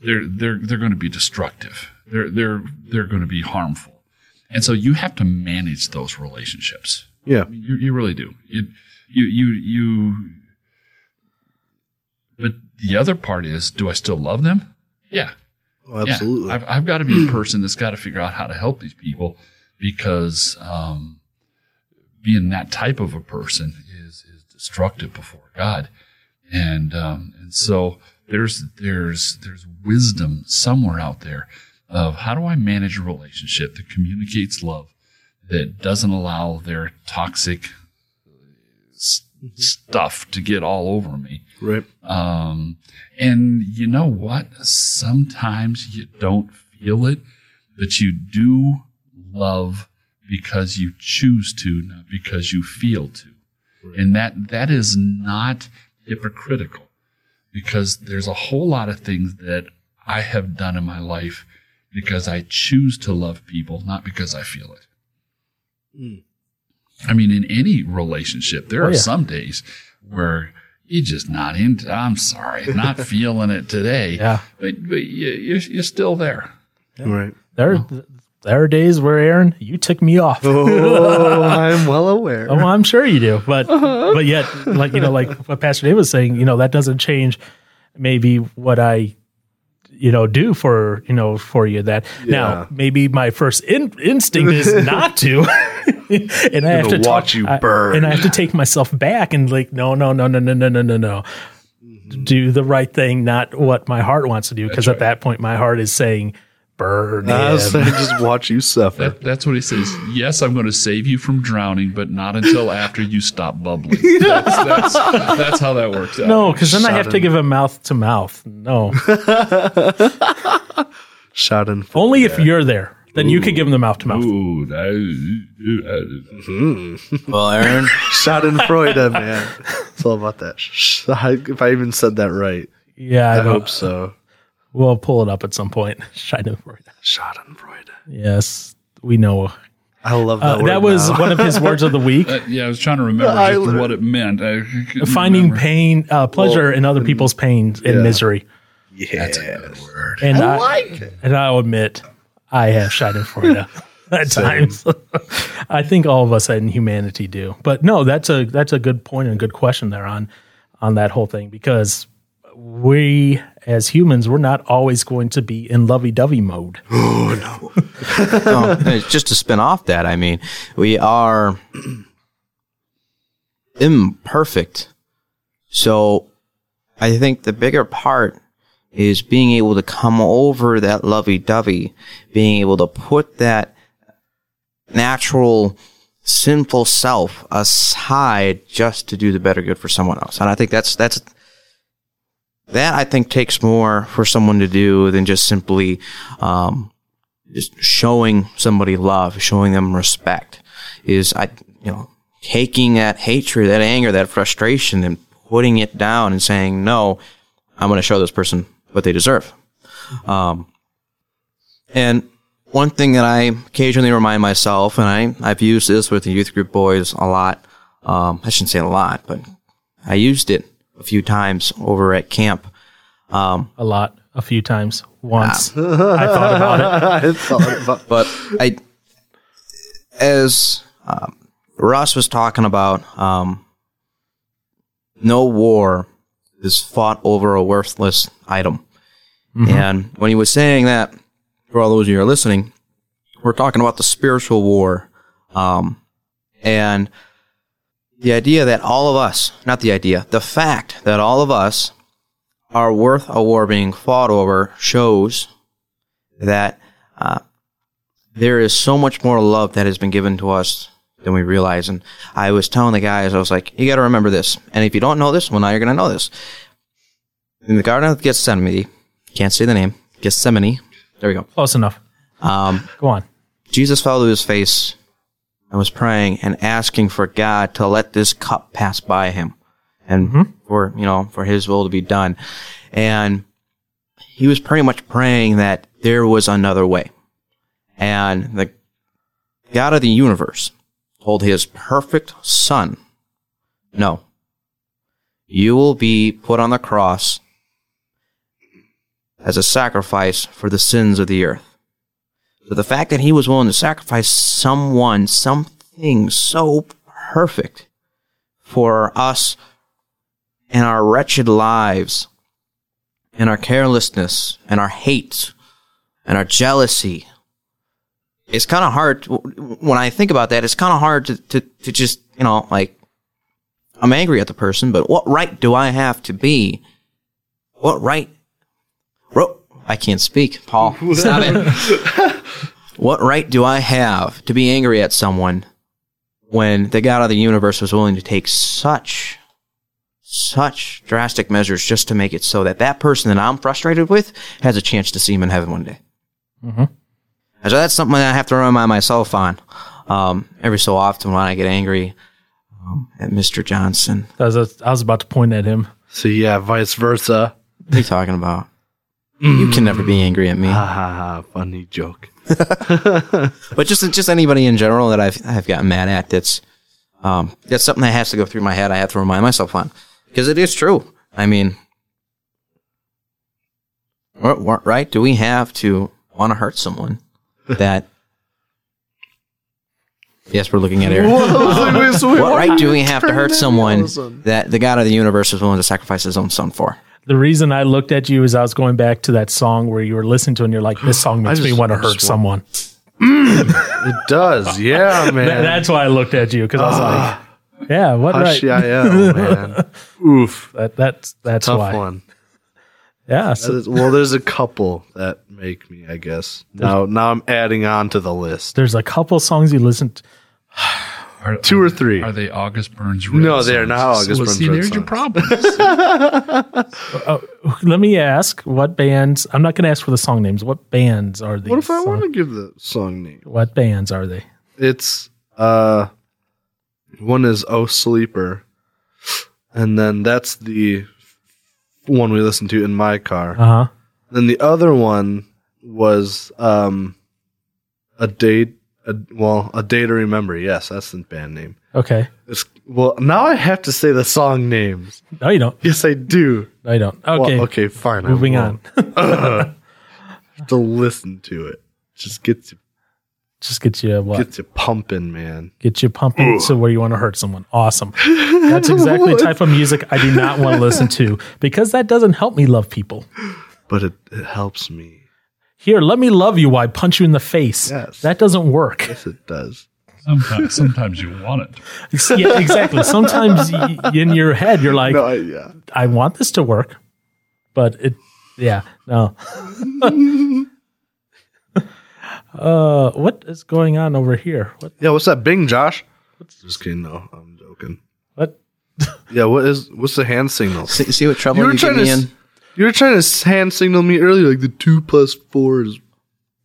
they're they're they're going to be destructive. They're they're they're going to be harmful, and so you have to manage those relationships. yeah, You, you really do. You, you, you, you. But the other part is, do I still love them? Yeah. oh, absolutely. Yeah. I've, I've got to be a person that's got to figure out how to help these people because um, being that type of a person is is destructive before God, and um, and so there's there's there's wisdom somewhere out there of how do I manage a relationship that communicates love that doesn't allow their toxic s- stuff to get all over me. right. Um, and you know what? Sometimes you don't feel it, but you do love because you choose to, not because you feel to. And that, that is not hypocritical because there's a whole lot of things that I have done in my life because I choose to love people, not because I feel it. Hmm. I mean, in any relationship, there Oh, are yeah. some days where you're just not into. I'm sorry, not *laughs* feeling it today. Yeah. but but you, you're you're still there. Right. there there are days where Aaron, you tick me off. Oh, *laughs* I'm well aware. Oh, I'm sure you do, but uh-huh. but yet, like you know, like what Pastor Dave was saying, you know, that doesn't change maybe what I, you know, do for you know for you. That now maybe my first in, instinct is *laughs* not to, *laughs* and I have to watch talk- you I- burn. and I have to take myself back and like, no, no, no, no, no, no, no, no, no. Mm-hmm. Do the right thing, not what my heart wants to do, because at that point, my heart is saying, "Burn." I was him." saying, just watch you suffer. That, that's what he says. Yes, I'm going to save you from drowning, but not until *laughs* after you stop bubbling. *laughs* That's, that's, that's how that works out. No, because then I have Shot to give him mouth to mouth. No, *laughs* Shot in. only if you're there. Then you could give him the mouth to mouth. Ooh, that- Well, Aaron, Schadenfreude, man. It's all about that. If I even said that right, Yeah, I, I don't- hope so. We'll pull it up at some point. Shine of Freud. Shot. Yes, we know. I love that Uh, word. that was now. one of his words of the *laughs* week. Uh, yeah, I was trying to remember I just literally- what it meant. I Finding remember. pain, uh, pleasure in other people's pain and misery. yeah. misery. That's a good word. And I, and I'll admit, I have Schadenfreude *laughs* at times. *laughs* I think all of us in humanity do. But no, that's a that's a good point and a good question there on on that whole thing because we as humans we're not always going to be in lovey-dovey mode. *gasps* Oh, no, oh, it's just to spin off that, I mean, we are *clears throat* imperfect. So I think the bigger part is being able to come over that lovey dovey, being able to put that natural sinful self aside just to do the better good for someone else. And I think that's, that's, that I think takes more for someone to do than just simply, um, just showing somebody love, showing them respect is I, you know, taking that hatred, that anger, that frustration and putting it down and saying, no, I'm going to show this person what they deserve. Um, and one thing that I occasionally remind myself, and I, I've used this with the youth group boys a lot. Um, I shouldn't say a lot, but I used it a few times over at camp. A lot, a few times, once. *laughs* I thought about it. *laughs* I thought about but I, as um, Russ was talking about, um, no war is fought over a worthless item. And when he was saying that, for all those of you who are listening, we're talking about the spiritual war. Um, and the idea that all of us, not the idea, the fact that all of us are worth a war being fought over shows that uh, there is so much more love that has been given to us than we realize. And I was telling the guys, I was like, you got to remember this. And if you don't know this, well, now you're going to know this. In the Garden of Gethsemane, can't say the name, Gethsemane. There we go. Close enough. Um, Go on. Jesus fell to his face and was praying and asking for God to let this cup pass by him and mm-hmm. for, you know, for his will to be done. And he was pretty much praying that there was another way. And the God of the universe told his perfect son, no, you will be put on the cross as a sacrifice for the sins of the earth. So the fact that he was willing to sacrifice someone, something so perfect for us and our wretched lives and our carelessness and our hate and our jealousy. It's kind of hard to- when I think about that. It's kind of hard to, to, to just, you know, like, I'm angry at the person, but what right do I have to be? What right? I can't speak, Paul. *laughs* Stop it. *laughs* What right do I have to be angry at someone when the God of the universe was willing to take such, such drastic measures just to make it so that that person that I'm frustrated with has a chance to see him in heaven one day? Mm-hmm. And so that's something that I have to remind myself on um, every so often when I get angry um, at Mr. Johnson. I was, I was about to point at him. So yeah, vice versa. What are you talking about? You can never be angry at me. Ha ha ha! Funny joke. *laughs* but just just anybody in general that I've I've gotten mad at that's um that's something that has to go through my head. I have to remind myself on because it is true. I mean, right do we have to want to hurt someone that? Yes, we're looking at Aaron. *laughs* What right do we have to hurt someone that the God of the universe is willing to sacrifice His own Son for? The reason I looked at you is I was going back to that song where you were listening to and you're like, this song *gasps* makes me want to hurt just someone. Mm, it does, *laughs* yeah, That- man. that's why I looked at you because I was like, ah. yeah, what Hush, right? yeah, yeah, oh, man. *laughs* Oof, That, that's that's tough why. one. Yeah. So, is- well, there's a couple that make me. I guess now, now I'm adding on to the list. there's a couple songs you listen to. *sighs* Are, Two or three. Are they August Burns? Red No, they are not August well, Burns See, Red there's your songs. problem. *laughs* Let me ask what bands, I'm not going to ask for the song names. What bands are these? What if I want to give the song name? What bands are they? It's uh, one is Oh Sleeper, and then that's the one we listened to in my car. Uh huh. Then the other one was um, a date. A, well, a day to remember. Yes, that's the band name. Okay. It's, well, now I have to say the song names. No, you don't. Yes, I do. No, you don't. Well, Okay. okay, fine. Moving on. *laughs* to listen to it. Just gets you Just get you uh, what? gets you pumping, man. Get you pumping to where you want to hurt someone. Awesome. That's exactly *laughs* the type of music I do not want to listen to because that doesn't help me love people. But it, it helps me. Here, let me love you while I punch you in the face. Yes. That doesn't work. Yes, it does. Sometimes, sometimes you want it. *laughs* yeah, exactly. Sometimes y- in your head, you're like, No, I, yeah. I want this to work, but it, yeah, no. *laughs* uh, what is going on over here? What? Yeah, what's that Bing, Josh? Just kidding. No, I'm joking. What? Yeah, what is what's the hand signal? See, see what trouble You you, were get trying to me s- in? You were trying to hand signal me earlier, like the two plus four is.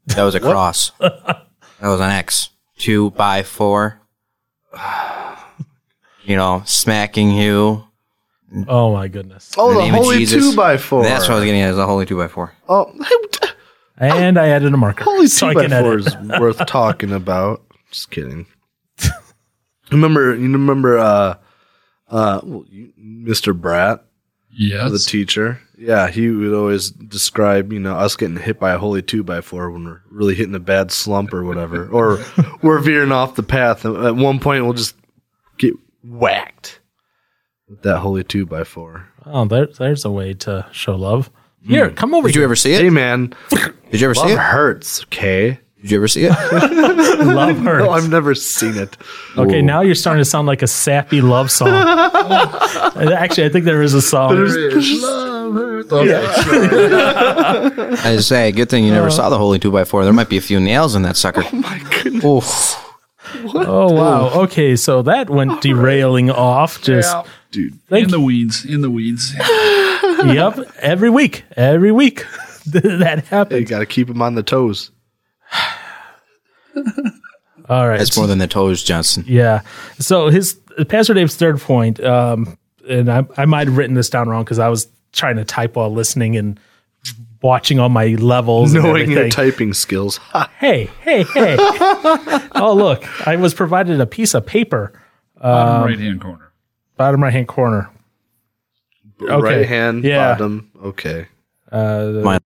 That was a *laughs* cross. that was an X. Two by four. *sighs* You know, smacking you. Oh my goodness! Oh, in the, name of holy Jesus. two by four. That's what I was getting at. Is a holy two by four. Oh, And I added a marker. holy so two I by can four edit. is worth talking about. Just kidding. remember, you remember, uh, uh, well, you, Mr. Brat, Yes. the Yes. teacher. Yeah, he would always describe, you know, us getting hit by a holy two by four when we're really hitting a bad slump or whatever, *laughs* or we're veering off the path. At one point, we'll just get whacked with that holy two by four. Oh, there, there's a way to show love. Here, mm. come over Did you here. ever see it? Hey, man, Did you ever see love it? hurts. Okay, Did you ever see it? *laughs* Love hurts. No, I've never seen it. okay, now you're starting to sound like a sappy love song. *laughs* Actually, I think there is a song. There is Love Hurt. Okay. *laughs* I just say, good thing you never uh, saw the Holy Two by Four. There might be a few nails in that sucker. Oh my goodness! Oh wow. Okay, so that went derailing off. Just Dude, thank in the weeds, in the weeds. yep. Every week, every week that happens. you got to keep them on the toes. All right. That's more than the toes, Johnson. Yeah. So his Pastor Dave's third point, um, and I, I might have written this down wrong because I was trying to type while listening and watching all my levels. and Knowing your typing skills. *laughs* Hey, hey, hey! *laughs* oh, look! I was provided a piece of paper, Bottom right hand corner. bottom right hand corner. Okay. Right hand, Yeah. bottom. Okay. Mine.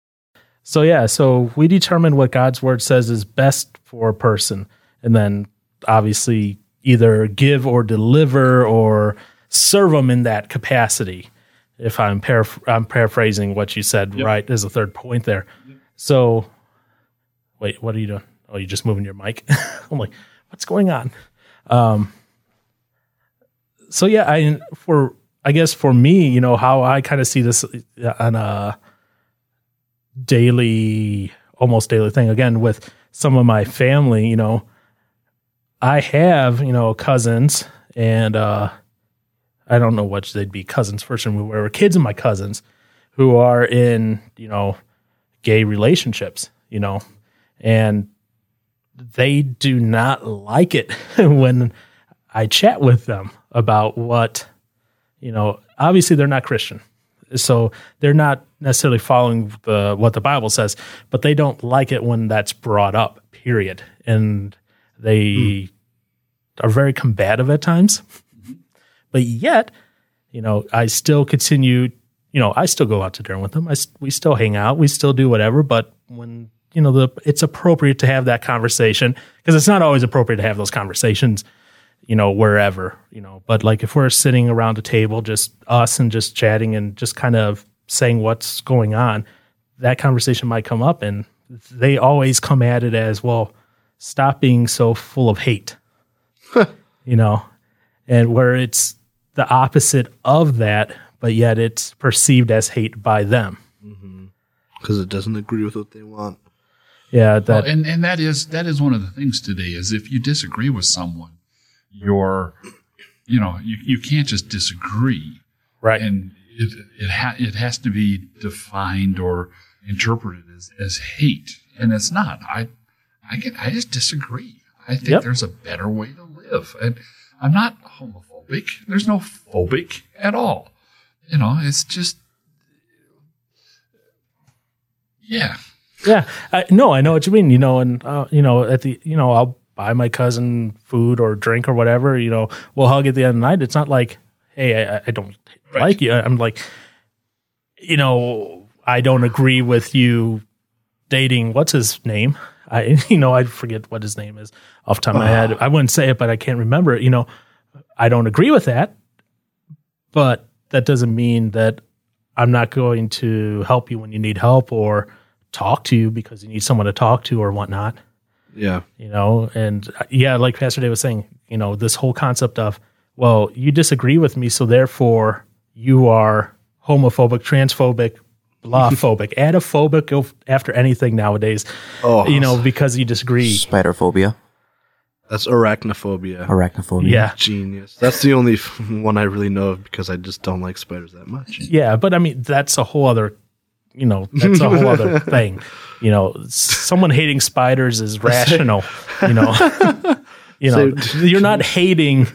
So yeah, so we determine what God's word says is best for a person, and then obviously either give or deliver or serve them in that capacity. If I'm I'm paraphrasing what you said, right? As a third point there. So, wait, what are you doing? Oh, you're just moving your mic. *laughs* I'm like, what's going on? Um. So yeah, I for I guess for me, you know, how I kind of see this on a daily, almost daily thing. Again, with some of my family, you know, I have, you know, cousins and uh I don't know what they'd be cousins first and we were kids of my cousins who are in, you know, gay relationships, you know, and they do not like it *laughs* when I chat with them about what, you know, obviously they're not Christian. So they're not necessarily following the what the Bible says, but they don't like it when that's brought up, period. And they are very combative at times. But yet, you know, I still continue, you know, I still go out to dinner with them. I, we still hang out, we still do whatever, but when you know the it's appropriate to have that conversation because it's not always appropriate to have those conversations you know, wherever, you know. But like if we're sitting around a table, just us and just chatting and just kind of saying what's going on, that conversation might come up and they always come at it as, well, stop being so full of hate. you know, and where it's the opposite of that, but yet it's perceived as hate by them. Mm-hmm. Because it doesn't agree with what they want. Yeah, that Well, and and that is that is one of the things today is if you disagree with someone, you're, you know, you, you can't just disagree, right. and it it ha- it has to be defined or interpreted as as hate, and it's not. I I get I just disagree. I think Yep. there's a better way to live, and I'm not homophobic. There's no phobic at all. You know, it's just yeah. Yeah, I, no, I know what you mean. You know, and uh, you know, at the you know, I'll buy my cousin food or drink or whatever. You know, we'll hug at the end of the night. It's not like, hey, I, I don't like you. I'm like, you know, I don't agree with you dating. What's his name? I *laughs* you know, I forget what his name is off the top of my head. Ah. I wouldn't say it, but I can't remember it. You know, I don't agree with that, but that doesn't mean that I'm not going to help you when you need help or talk to you because you need someone to talk to or whatnot, Yeah. you know? And uh, yeah, like Pastor Dave was saying, you know, this whole concept of, well, you disagree with me, so therefore you are homophobic, transphobic, blah phobic, *laughs* adaphobic go after anything nowadays, Oh, you know, because you disagree. Spider phobia, that's arachnophobia. arachnophobia. Yeah. Genius. That's the only *laughs* one I really know of because I just don't like spiders that much. Yeah, but I mean that's a whole other, you know, that's a whole *laughs* other thing. You know, someone hating spiders is rational. You know, *laughs* you know, you're not hating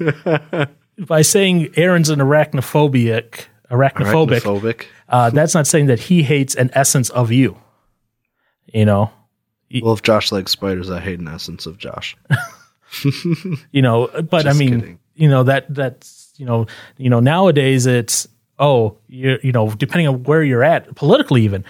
*laughs* by saying Aaron's an arachnophobic, arachnophobic. Arachnophobic. Uh, that's not saying that he hates an essence of you. You know, Well, if Josh likes spiders, I hate an essence of Josh. *laughs* you know but i mean kidding. you know that that's you know you know nowadays it's oh you you know depending on where you're at politically even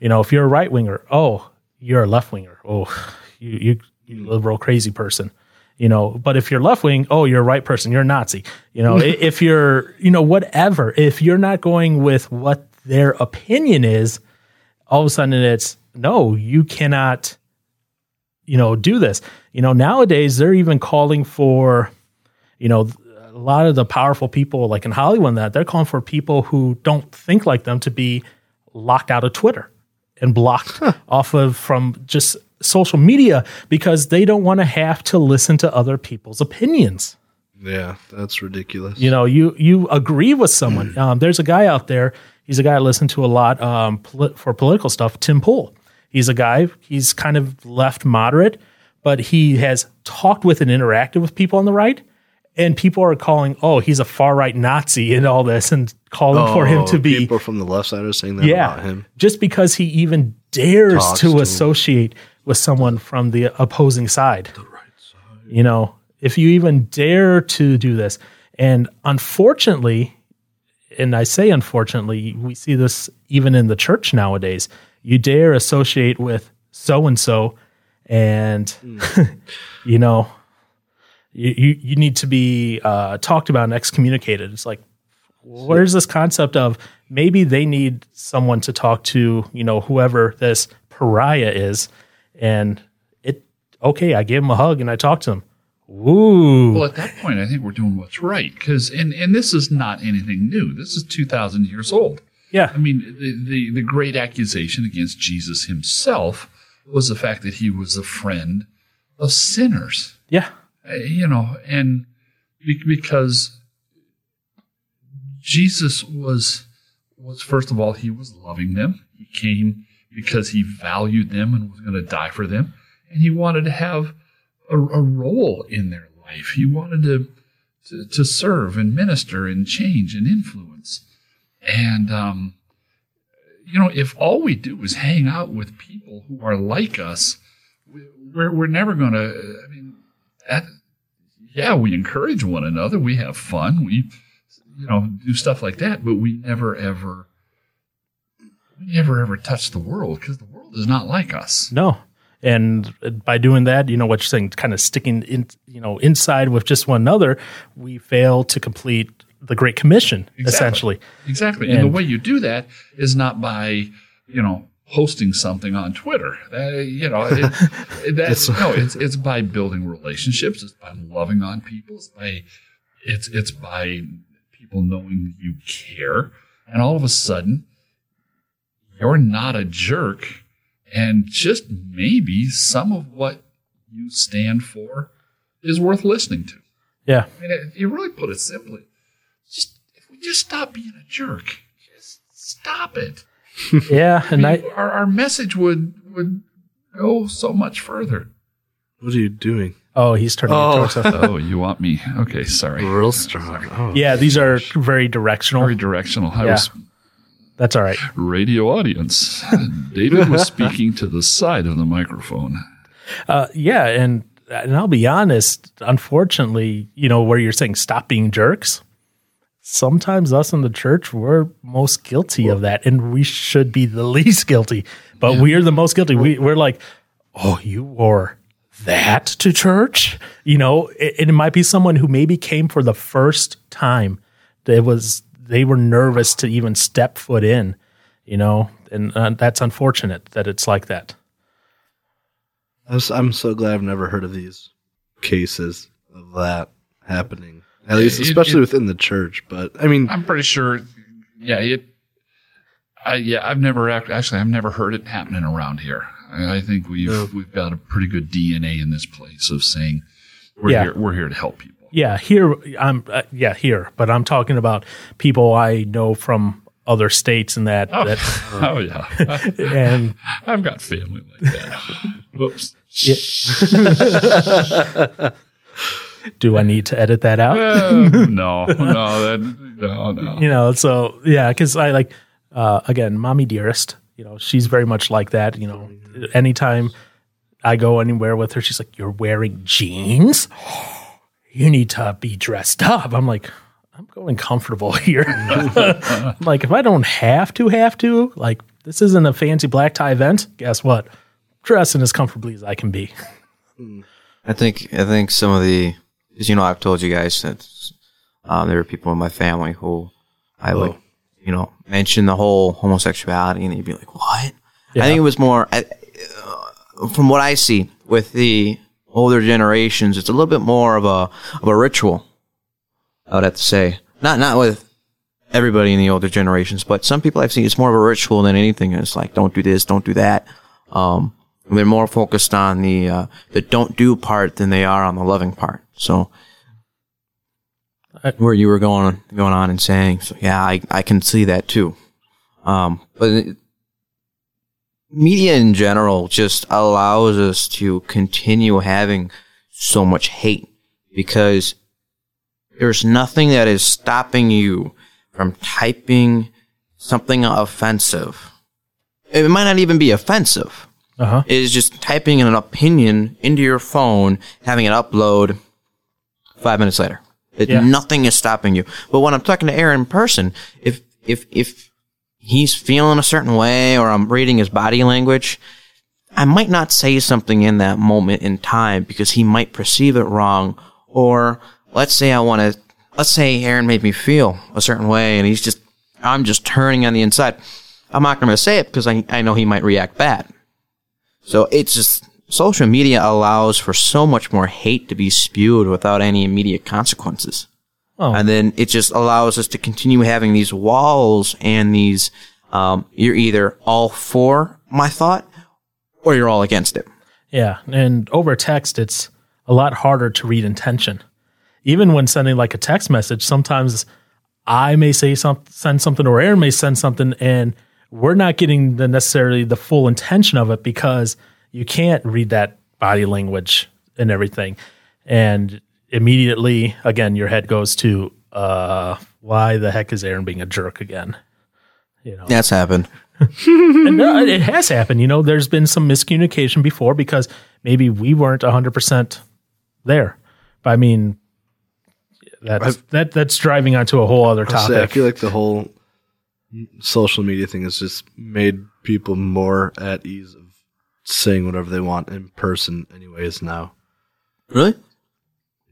you know if you're a right winger oh you're a left winger. Oh *sighs* you you you liberal crazy person. You know but if you're left wing oh you're a right person. You're a nazi. You know *laughs* if you're you know whatever. If you're not going with what their opinion is all of a sudden it's no you cannot you know, do this. You know, nowadays they're even calling for, you know, a lot of the powerful people like in Hollywood that they're calling for people who don't think like them to be locked out of Twitter and blocked off of from just social media because they don't want to have to listen to other people's opinions. Yeah, that's ridiculous. you know you you agree with someone. Um, there's a guy out there he's a guy i listen to a lot um, poli- for political stuff tim pool. He's a guy he's kind of left moderate but he has talked with and interacted with people on the right and people are calling oh he's a far right nazi and all this and calling for him Oh, to be people from the left side are saying that yeah about him. just because he even dares Talks to to associate with someone from the opposing side. The right side. You know if you even dare to do this. And unfortunately and i say unfortunately we see this even in the church nowadays. You dare associate with so and hmm. so *laughs* and you know you, you, you need to be uh, talked about and excommunicated it's like where's this concept of maybe they need someone to talk to you know whoever this pariah is and it okay i gave him a hug and i talked to him Ooh. Well, at that point, I think we're doing what's right because, and and this is not anything new. This is two thousand years old. yeah I mean, the, the the great accusation against Jesus himself was the fact that he was a friend of sinners. yeah you know, and because Jesus was was first of all he was loving them. He came because he valued them and was going to die for them, and he wanted to have a, a role in their life. He wanted to, to to serve and minister and change and influence. And um, you know, if all we do is hang out with people who are like us, we- we're we're never going to. I mean, that, yeah, we encourage one another. We have fun. We, you know, do stuff like that. But we never ever, we never ever touch the world because the world is not like us. no and by doing that you know what you're saying kind of sticking in you know inside with just one another we fail to complete the great commission essentially Exactly. And, the way you do that is not by, you know, posting something on Twitter. Uh, you know, it, that's *laughs* no, it's it's by building relationships. It's by loving on people. It's by it's it's by people knowing you care, and all of a sudden, you're not a jerk, and just maybe some of what you stand for is worth listening to. yeah I mean, if you really put it simply, just if we just stop being a jerk, just stop it. *laughs* yeah and i our, our message would would go so much further. What are you doing? oh he's turning it Oh. towards *laughs* us. oh, you want me? Okay, sorry. Real strong. Oh. yeah these are very directional Very directional. I Yeah. was that's all right radio audience. *laughs* David was speaking to the side of the microphone. Uh, yeah, and and I'll be honest. Unfortunately, you know where you're saying stop being jerks. Sometimes us in the church we're most guilty of that, and we should be the *laughs* least guilty, but we're the most guilty. We we're like, oh, you wore that to church, you know, it, it might be someone who maybe came for the first time. It was they were nervous to even step foot in, you know, and uh, that's unfortunate that it's like that. I'm so glad I've never heard of these cases of that happening. At least, It- especially it- within the church. But I mean, I'm pretty sure. Yeah, it. I, yeah, I've never actually. I've never heard it happening around here. I, I think we've we've got a pretty good DNA in this place of saying we're Yeah. here. We're here to help people. Yeah, here I'm. Uh, yeah, here, but I'm talking about people I know from other states and that. Oh, that *laughs* oh yeah, *laughs* and *laughs* I've got family like that. Whoops. Do I need to edit that out? Uh, *laughs* no, no, that, no, no. you know, so yeah, because I like uh, again, mommy dearest. You know, she's very much like that. You know, anytime I go anywhere with her, she's like, "You're wearing jeans. You need to be dressed up." I'm like. I'm going comfortable *laughs* here. like, if I don't have to, have to, like, this isn't a fancy black tie event. Guess what? Dressing as comfortably as I can be. I think I think some of the, as you know, I've told you guys that um, there are people in my family who I would, you know, mention the whole homosexuality, and you'd be like, "What?" I think it was more. I, uh, from what I see with the older generations, it's a little bit more of a of a ritual. I would have to say, not not with everybody in the older generations, but some people I've seen it's more of a ritual than anything. It's like don't do this, don't do that. Um, they're more focused on the uh, the don't do part than they are on the loving part. So. Where you were going going on and saying, so yeah, I, I can see that too. Um, but it- media in general just allows us to continue having so much hate because there's nothing that is stopping you from typing something offensive. It might not even be offensive. Uh-huh. Is just typing an opinion into your phone, having it upload five minutes later. It, Yeah. Nothing is stopping you. But when I'm talking to Aaron in person, if if if he's feeling a certain way or I'm reading his body language, I might not say something in that moment in time because he might perceive it wrong. Or let's say I want to, let's say Aaron made me feel a certain way and he's just, I'm just turning on the inside. I'm not going to say it because I, I know he might react bad. So it's just, social media allows for so much more hate to be spewed without any immediate consequences. Oh. And then it just allows us to continue having these walls and these, um, you're either all for my thought or you're all against it. Yeah, and over text, it's a lot harder to read intention. Even when sending like a text message, sometimes I may say some, send something, or Aaron may send something, and we're not getting the necessarily the full intention of it because you can't read that body language and everything, and immediately, again, your head goes to, uh, why the heck is Aaron being a jerk again? You know, That's happened. *laughs* and no, it has happened. You know, there's been some miscommunication before because maybe we weren't 100% there. But I mean, that's, that, that's driving onto a whole other topic. say, I feel like the whole social media thing has just made people more at ease of saying whatever they want in person, anyways. Now, Really?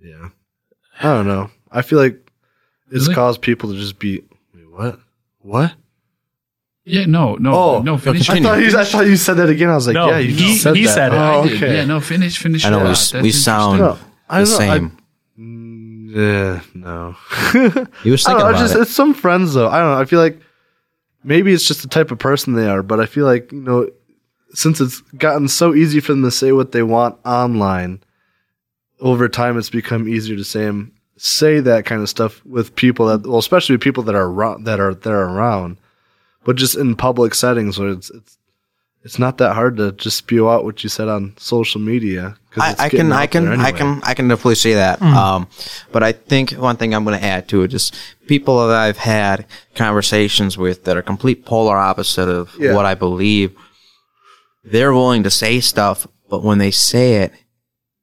yeah, I don't know. I feel like it's Really? caused people to just be wait, what, what? Yeah, no, no, Oh, no. Finish. I thought, you, I thought you said that again. I was like, No, yeah, you he- just said he that. said it. Oh, okay. Yeah, no. Finish. Finish. I know your we, thought. s- That's we sound No, I the don't know, I- same. Mm, *laughs* Yeah, no. he was I thinking don't know, about just it. it's some friends though. I don't know. I feel like maybe it's just the type of person they are, but I feel like you know, since it's gotten so easy for them to say what they want online, over time it's become easier to say 'em- say that kind of stuff with people that, well, especially people that are that are that are around, but just in public settings where it's it's it's not that hard to just spew out what you said on social media. 'cause I, it's I getting can, I can, there I can, I can definitely say that. Um, but I think one thing I'm going to add to it is people that I've had conversations with that are complete polar opposite of Yeah. what I believe. They're willing to say stuff, but when they say it,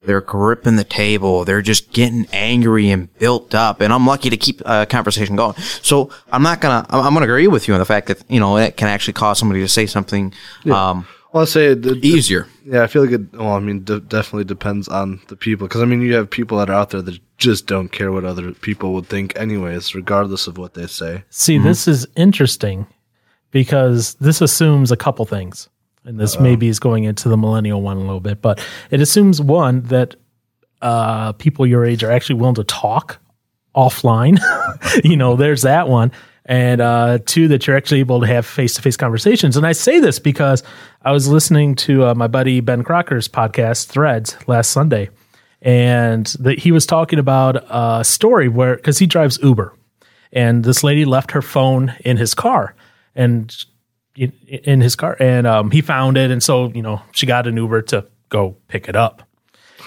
they're gripping the table. They're just getting angry and built up. And I'm lucky to keep a conversation going. So I'm not gonna, I'm, I'm gonna agree with you on the fact that, you know, it can actually cause somebody to say something, um, Well, I say it, it- easier. Yeah, I feel like it. Well, I mean, de- definitely depends on the people. Because I mean, you have people that are out there that just don't care what other people would think, anyways, regardless of what they say. See, this is interesting because this assumes a couple things. And this maybe is going into the millennial one a little bit, but it assumes one that uh, people your age are actually willing to talk offline. *laughs* you know, there's that one. And uh, two, that you're actually able to have face to face conversations. And I say this because I was listening to uh, my buddy Ben Crocker's podcast, Threads, last Sunday. And the, he was talking about a story where, because he drives Uber, and this lady left her phone in his car. And in, in his car. And um, he found it. And so you know she got an uber to go pick it up.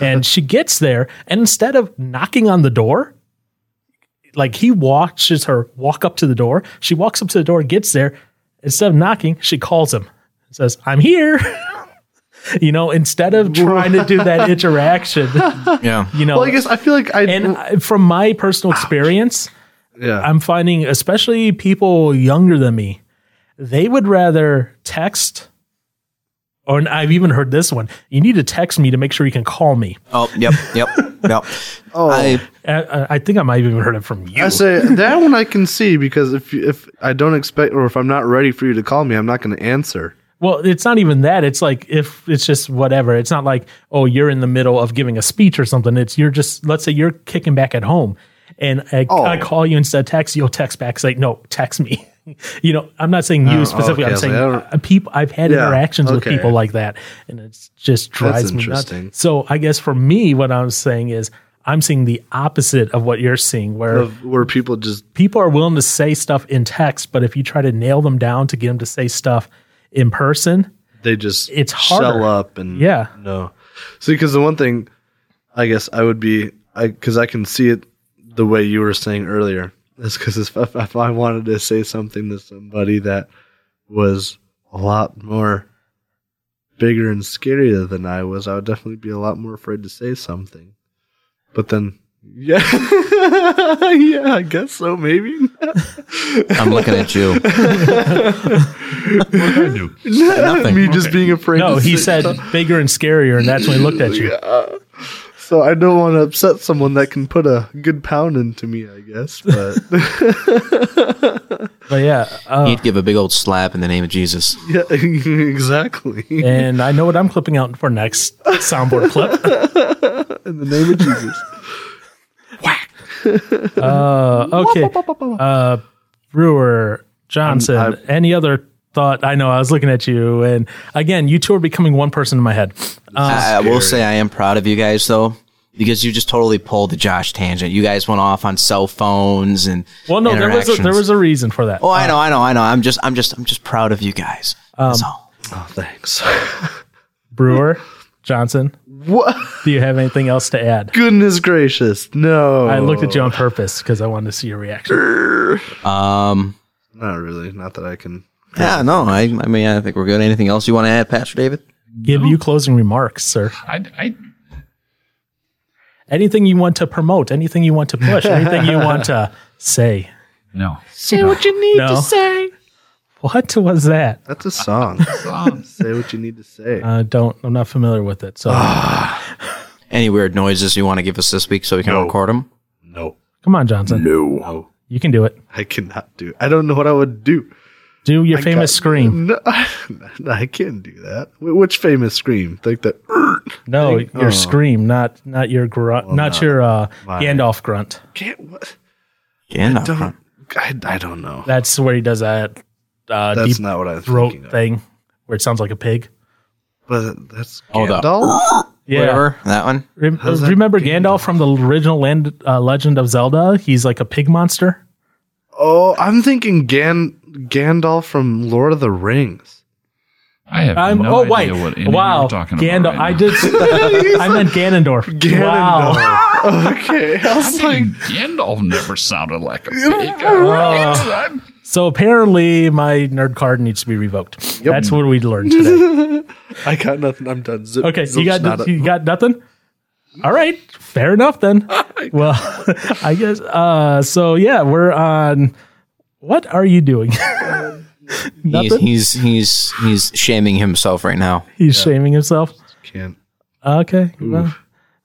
And she gets there and instead of knocking on the door like he watches her walk up to the door. She walks up to the door gets there. Instead of knocking she calls him and says i'm here. *laughs* You know instead of trying to do that *laughs* interaction Yeah. you know. Well, I guess I feel like I. and I- from my personal experience yeah, I'm finding, especially people younger than me, they would rather text. Or I've even heard this one. You need to text me to make sure you can call me. Oh, yep, yep, *laughs* yep. Oh. I, I, I think I might have even heard it from you. I say that one I can see because if if I don't expect or if I'm not ready for you to call me, I'm not going to answer. Well, it's not even that. It's like if it's just whatever. It's not like oh, you're in the middle of giving a speech or something. It's you're just let's say you're kicking back at home, and I, Oh. I call you instead of text. You'll text back say no, text me. *laughs* you know, I'm not saying you Oh, specifically. okay, I'm saying like, I uh, people. I've had Yeah, interactions with people like that, and it's just drives me nuts. So I guess for me, what I'm saying is. I'm seeing the opposite of what you're seeing, where Of where people just people are willing to say stuff in text, but if you try to nail them down to get them to say stuff in person, they just It's shell harder. up and Yeah. no. See, because the one thing, I guess I would be, I because I can see it the way you were saying earlier. Is because if, if I wanted to say something to somebody that was a lot more bigger and scarier than I was, I would definitely be a lot more afraid to say something. But then, yeah, *laughs* yeah, I guess so. Maybe *laughs* I'm looking at you. What did I do? *laughs* Nothing. me just being afraid. no, to he say said bigger and scarier, and that's when he looked at you. So I don't want to upset someone that can put a good pound into me, I guess. But *laughs* *laughs* But yeah, uh, He'd give a big old slap in the name of Jesus. *laughs* yeah, exactly. and I know what I'm clipping out for next soundboard clip. In the name of Jesus. Uh, okay, uh, Brewer Johnson. I'm- I'm- any other thought? I know I was looking at you, and again, you two are becoming one person in my head. I, I will say I am proud of you guys though, because you just totally pulled the Josh tangent. You guys went off on cell phones and Well, no, there was a, there was a reason for that. Oh, I know, I know, I know. I'm just, I'm just, I'm just proud of you guys. Um, That's all. Oh, thanks. *laughs* Brewer Johnson. what? Do you have anything else to add? Goodness gracious. No. I looked at you on purpose because I wanted to see your reaction. Um, Not really. Not that I can. Yeah, no, I, I mean, I think we're good. Anything else you want to add, Pastor David? Give you closing remarks, sir. I, I, Anything you want to promote, anything you want to push, *laughs* anything you want to say. no. Say what you need to say. What was that? That's a song. *laughs* Um, Say what you need to say. I don't. I'm not familiar with it. So *sighs* Any weird noises you want to give us this week so we can No. record them? no. come on, Johnson. No. You can do it. I cannot do. I don't know what I would do. Do your famous got- scream. No, *laughs* I can't do that. Which famous scream? Like the. No, your scream, not not your grunt, not your uh, mine. Gandalf grunt. Can't. What? Yeah, Don't. I, I don't know. That's where he does that uh, That's deep not what I'm throat thinking of. thing, where it sounds like a pig. But that's Oh, the- Gandalf. Yeah. Whatever, that one. Rem- How's that remember Gandalf from the original land, uh, Legend of Zelda? He's like a pig monster. Oh, I'm thinking Gan Gandalf from Lord of the Rings. I have I'm, no oh idea wait, what any wow, you're talking Gandalf. about. I did. *laughs* *laughs* I meant Ganondorf. Wow. Okay, I was now. like, Gandalf never sounded like a pig. All right. I'm- So apparently, my nerd card needs to be revoked. That's what we learned today. *laughs* I got nothing. I'm done. Zip, Okay, zip, you got snot it. you got nothing. All right, fair enough then. Well, I guess. Uh, so yeah, we're on. What are you doing? *laughs* He's, he's he's he's shaming himself right now. He's shaming himself. Can't. Okay. well,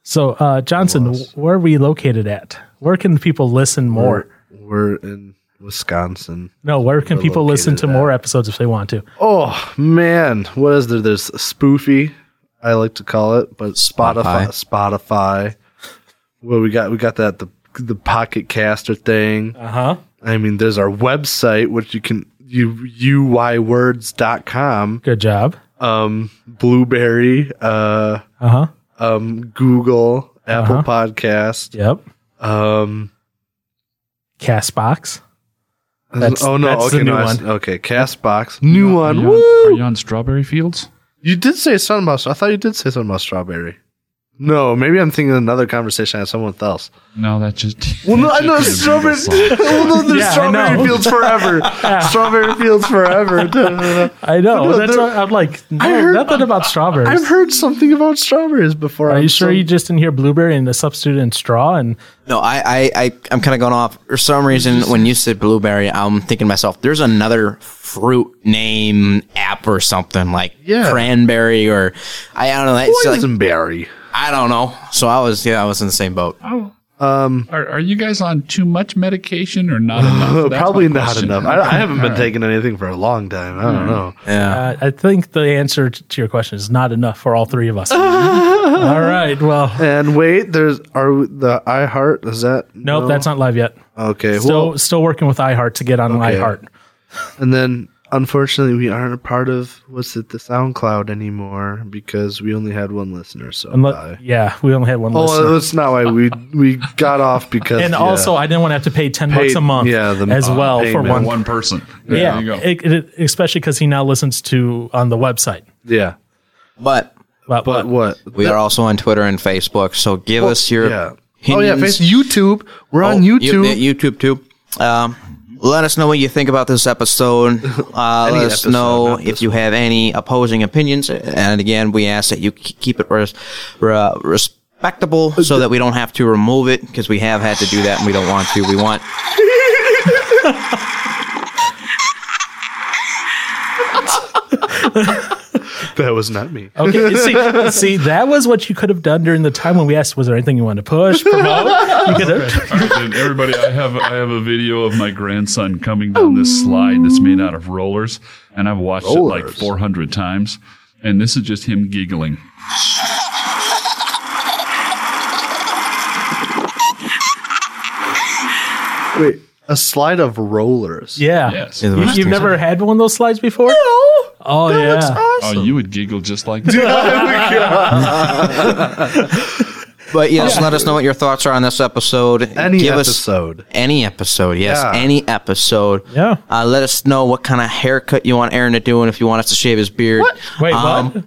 so uh, Johnson, where are we located at? Where can people listen more? We're in Wisconsin. No, where can people listen to located more episodes if they want to? Oh man, what is there? There's Spoofy. I like to call it, but Spotify. Spotify. Well, we got we got that the the Pocket Caster thing. Uh huh. I mean, there's our website, which you can you uywords.com, Good job. um, Blubrry, uh, Uh huh. um, Google, Apple Uh-huh. Podcast, Yep. um, Castbox. That's- oh no, that's okay, the no, new I s- one. okay, Castbox, new Are one. you, Woo! on, are you on Strawberry Fields? You did say something about. I thought you did say something about strawberry. No, maybe I'm thinking of another conversation I had someone else. No, that just. *laughs* Well, no, I know just strawberry. could've been a song. well, no, there's Yeah, strawberry know. fields forever. *laughs* strawberry fields forever. *laughs* I know. No, that's there- what I'm like. No, heard- nothing about strawberries. I've heard something about strawberries before. Are I'm you sure so- you just didn't hear blueberry and the substitute in straw? And No, I, I, I I'm kind of going off. For some reason, when you said blueberry, I'm thinking to myself, there's another fruit name app or something like Yeah. cranberry or I, I don't know. It's like, Boysenberry? I don't know. So I was, yeah, I was in the same boat. Um, Are, are you guys on too much medication or not enough? *laughs* That's Probably my not question. enough. I, I haven't been All right. taking anything for a long time. I don't know. Yeah. Uh, I think the answer t- to your question is not enough for all three of us. *laughs* all right. Well, And wait, there's are we- the iHeart? Is that nope, no? that's not live yet. okay. Still, well, still working with iHeart to get on Okay. iHeart. and then unfortunately, we aren't a part of what's it the SoundCloud anymore because we only had one listener. So Unle- bye. yeah, we only had one Oh, listener. that's not why we we got off because and yeah. also, I didn't want to have to pay ten bucks a month yeah, the, as uh, well for one. One person. There yeah, you go. it- it- especially because he now listens to on the website. yeah. But But, But what we are also on Twitter and Facebook. So give us your yeah. Oh yeah, face YouTube. We're on Oh, you- YouTube. YouTube too. Um, let us know what you think about this episode. *laughs* Uh, let us episode, know if you have any opposing opinions. And again, we ask that you keep it res- re- respectable so that we don't have to remove it because we have had to do that and we don't want to. We want. *laughs* *laughs* *laughs* that was not me. okay, see, see, that was what you could have done during the time when we asked, was there anything you wanted to push, promote? *laughs* You could have. All right, then, everybody, I have I have a video of my grandson coming down this slide that's made out of rollers, and I've watched it like Rollers? 400 times, and this is just him giggling. Wait, a slide of rollers. Yeah. Yes. You, you've never had one of those slides before? No. Oh, yeah. Oh, you would giggle just like *laughs* that. But yes, let us know what your thoughts are on this episode. Any Give us episode. any episode. Yes, Yeah. any episode. Yeah. Uh, let us know what kind of haircut you want Aaron to do, and if you want us to shave his beard. What? Wait, Um, what?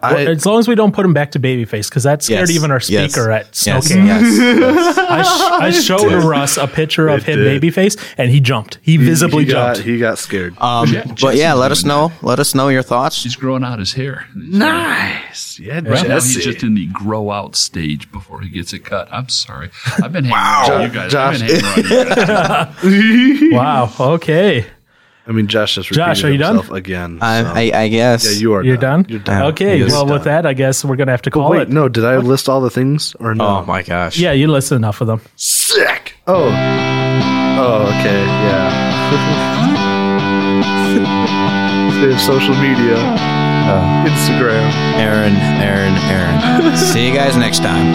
I, as long as we don't put him back to babyface, because that scared Yes, even our yes, speaker at Yes, Snowcamp. yes. *laughs* I, sh- I *laughs* showed Russ a picture of It him did. babyface, and he jumped. He visibly he got, jumped. he got scared. Um, Yeah, but yeah, let us doing know. Let us know your thoughts. He's growing out his hair. nice. Yeah, Right now, he's just in the grow out stage before he gets it cut. I'm sorry. I've been hanging around you guys. I've been hanging around you guys. *laughs* Wow. Okay. I mean, Josh just Josh, repeated are you done? again. I, so- I, I guess. yeah, you are. You're done? You're done. Okay. He is Well, with that, I guess we're going to have to call Wait, it. no. Did I list all the things or no? Oh my gosh. Yeah, you listed enough of them. sick. Oh. Oh, okay. Yeah. *laughs* Save social media. Uh, Instagram. Aaron, Aaron, Aaron. *laughs* See you guys next time.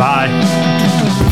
Bye.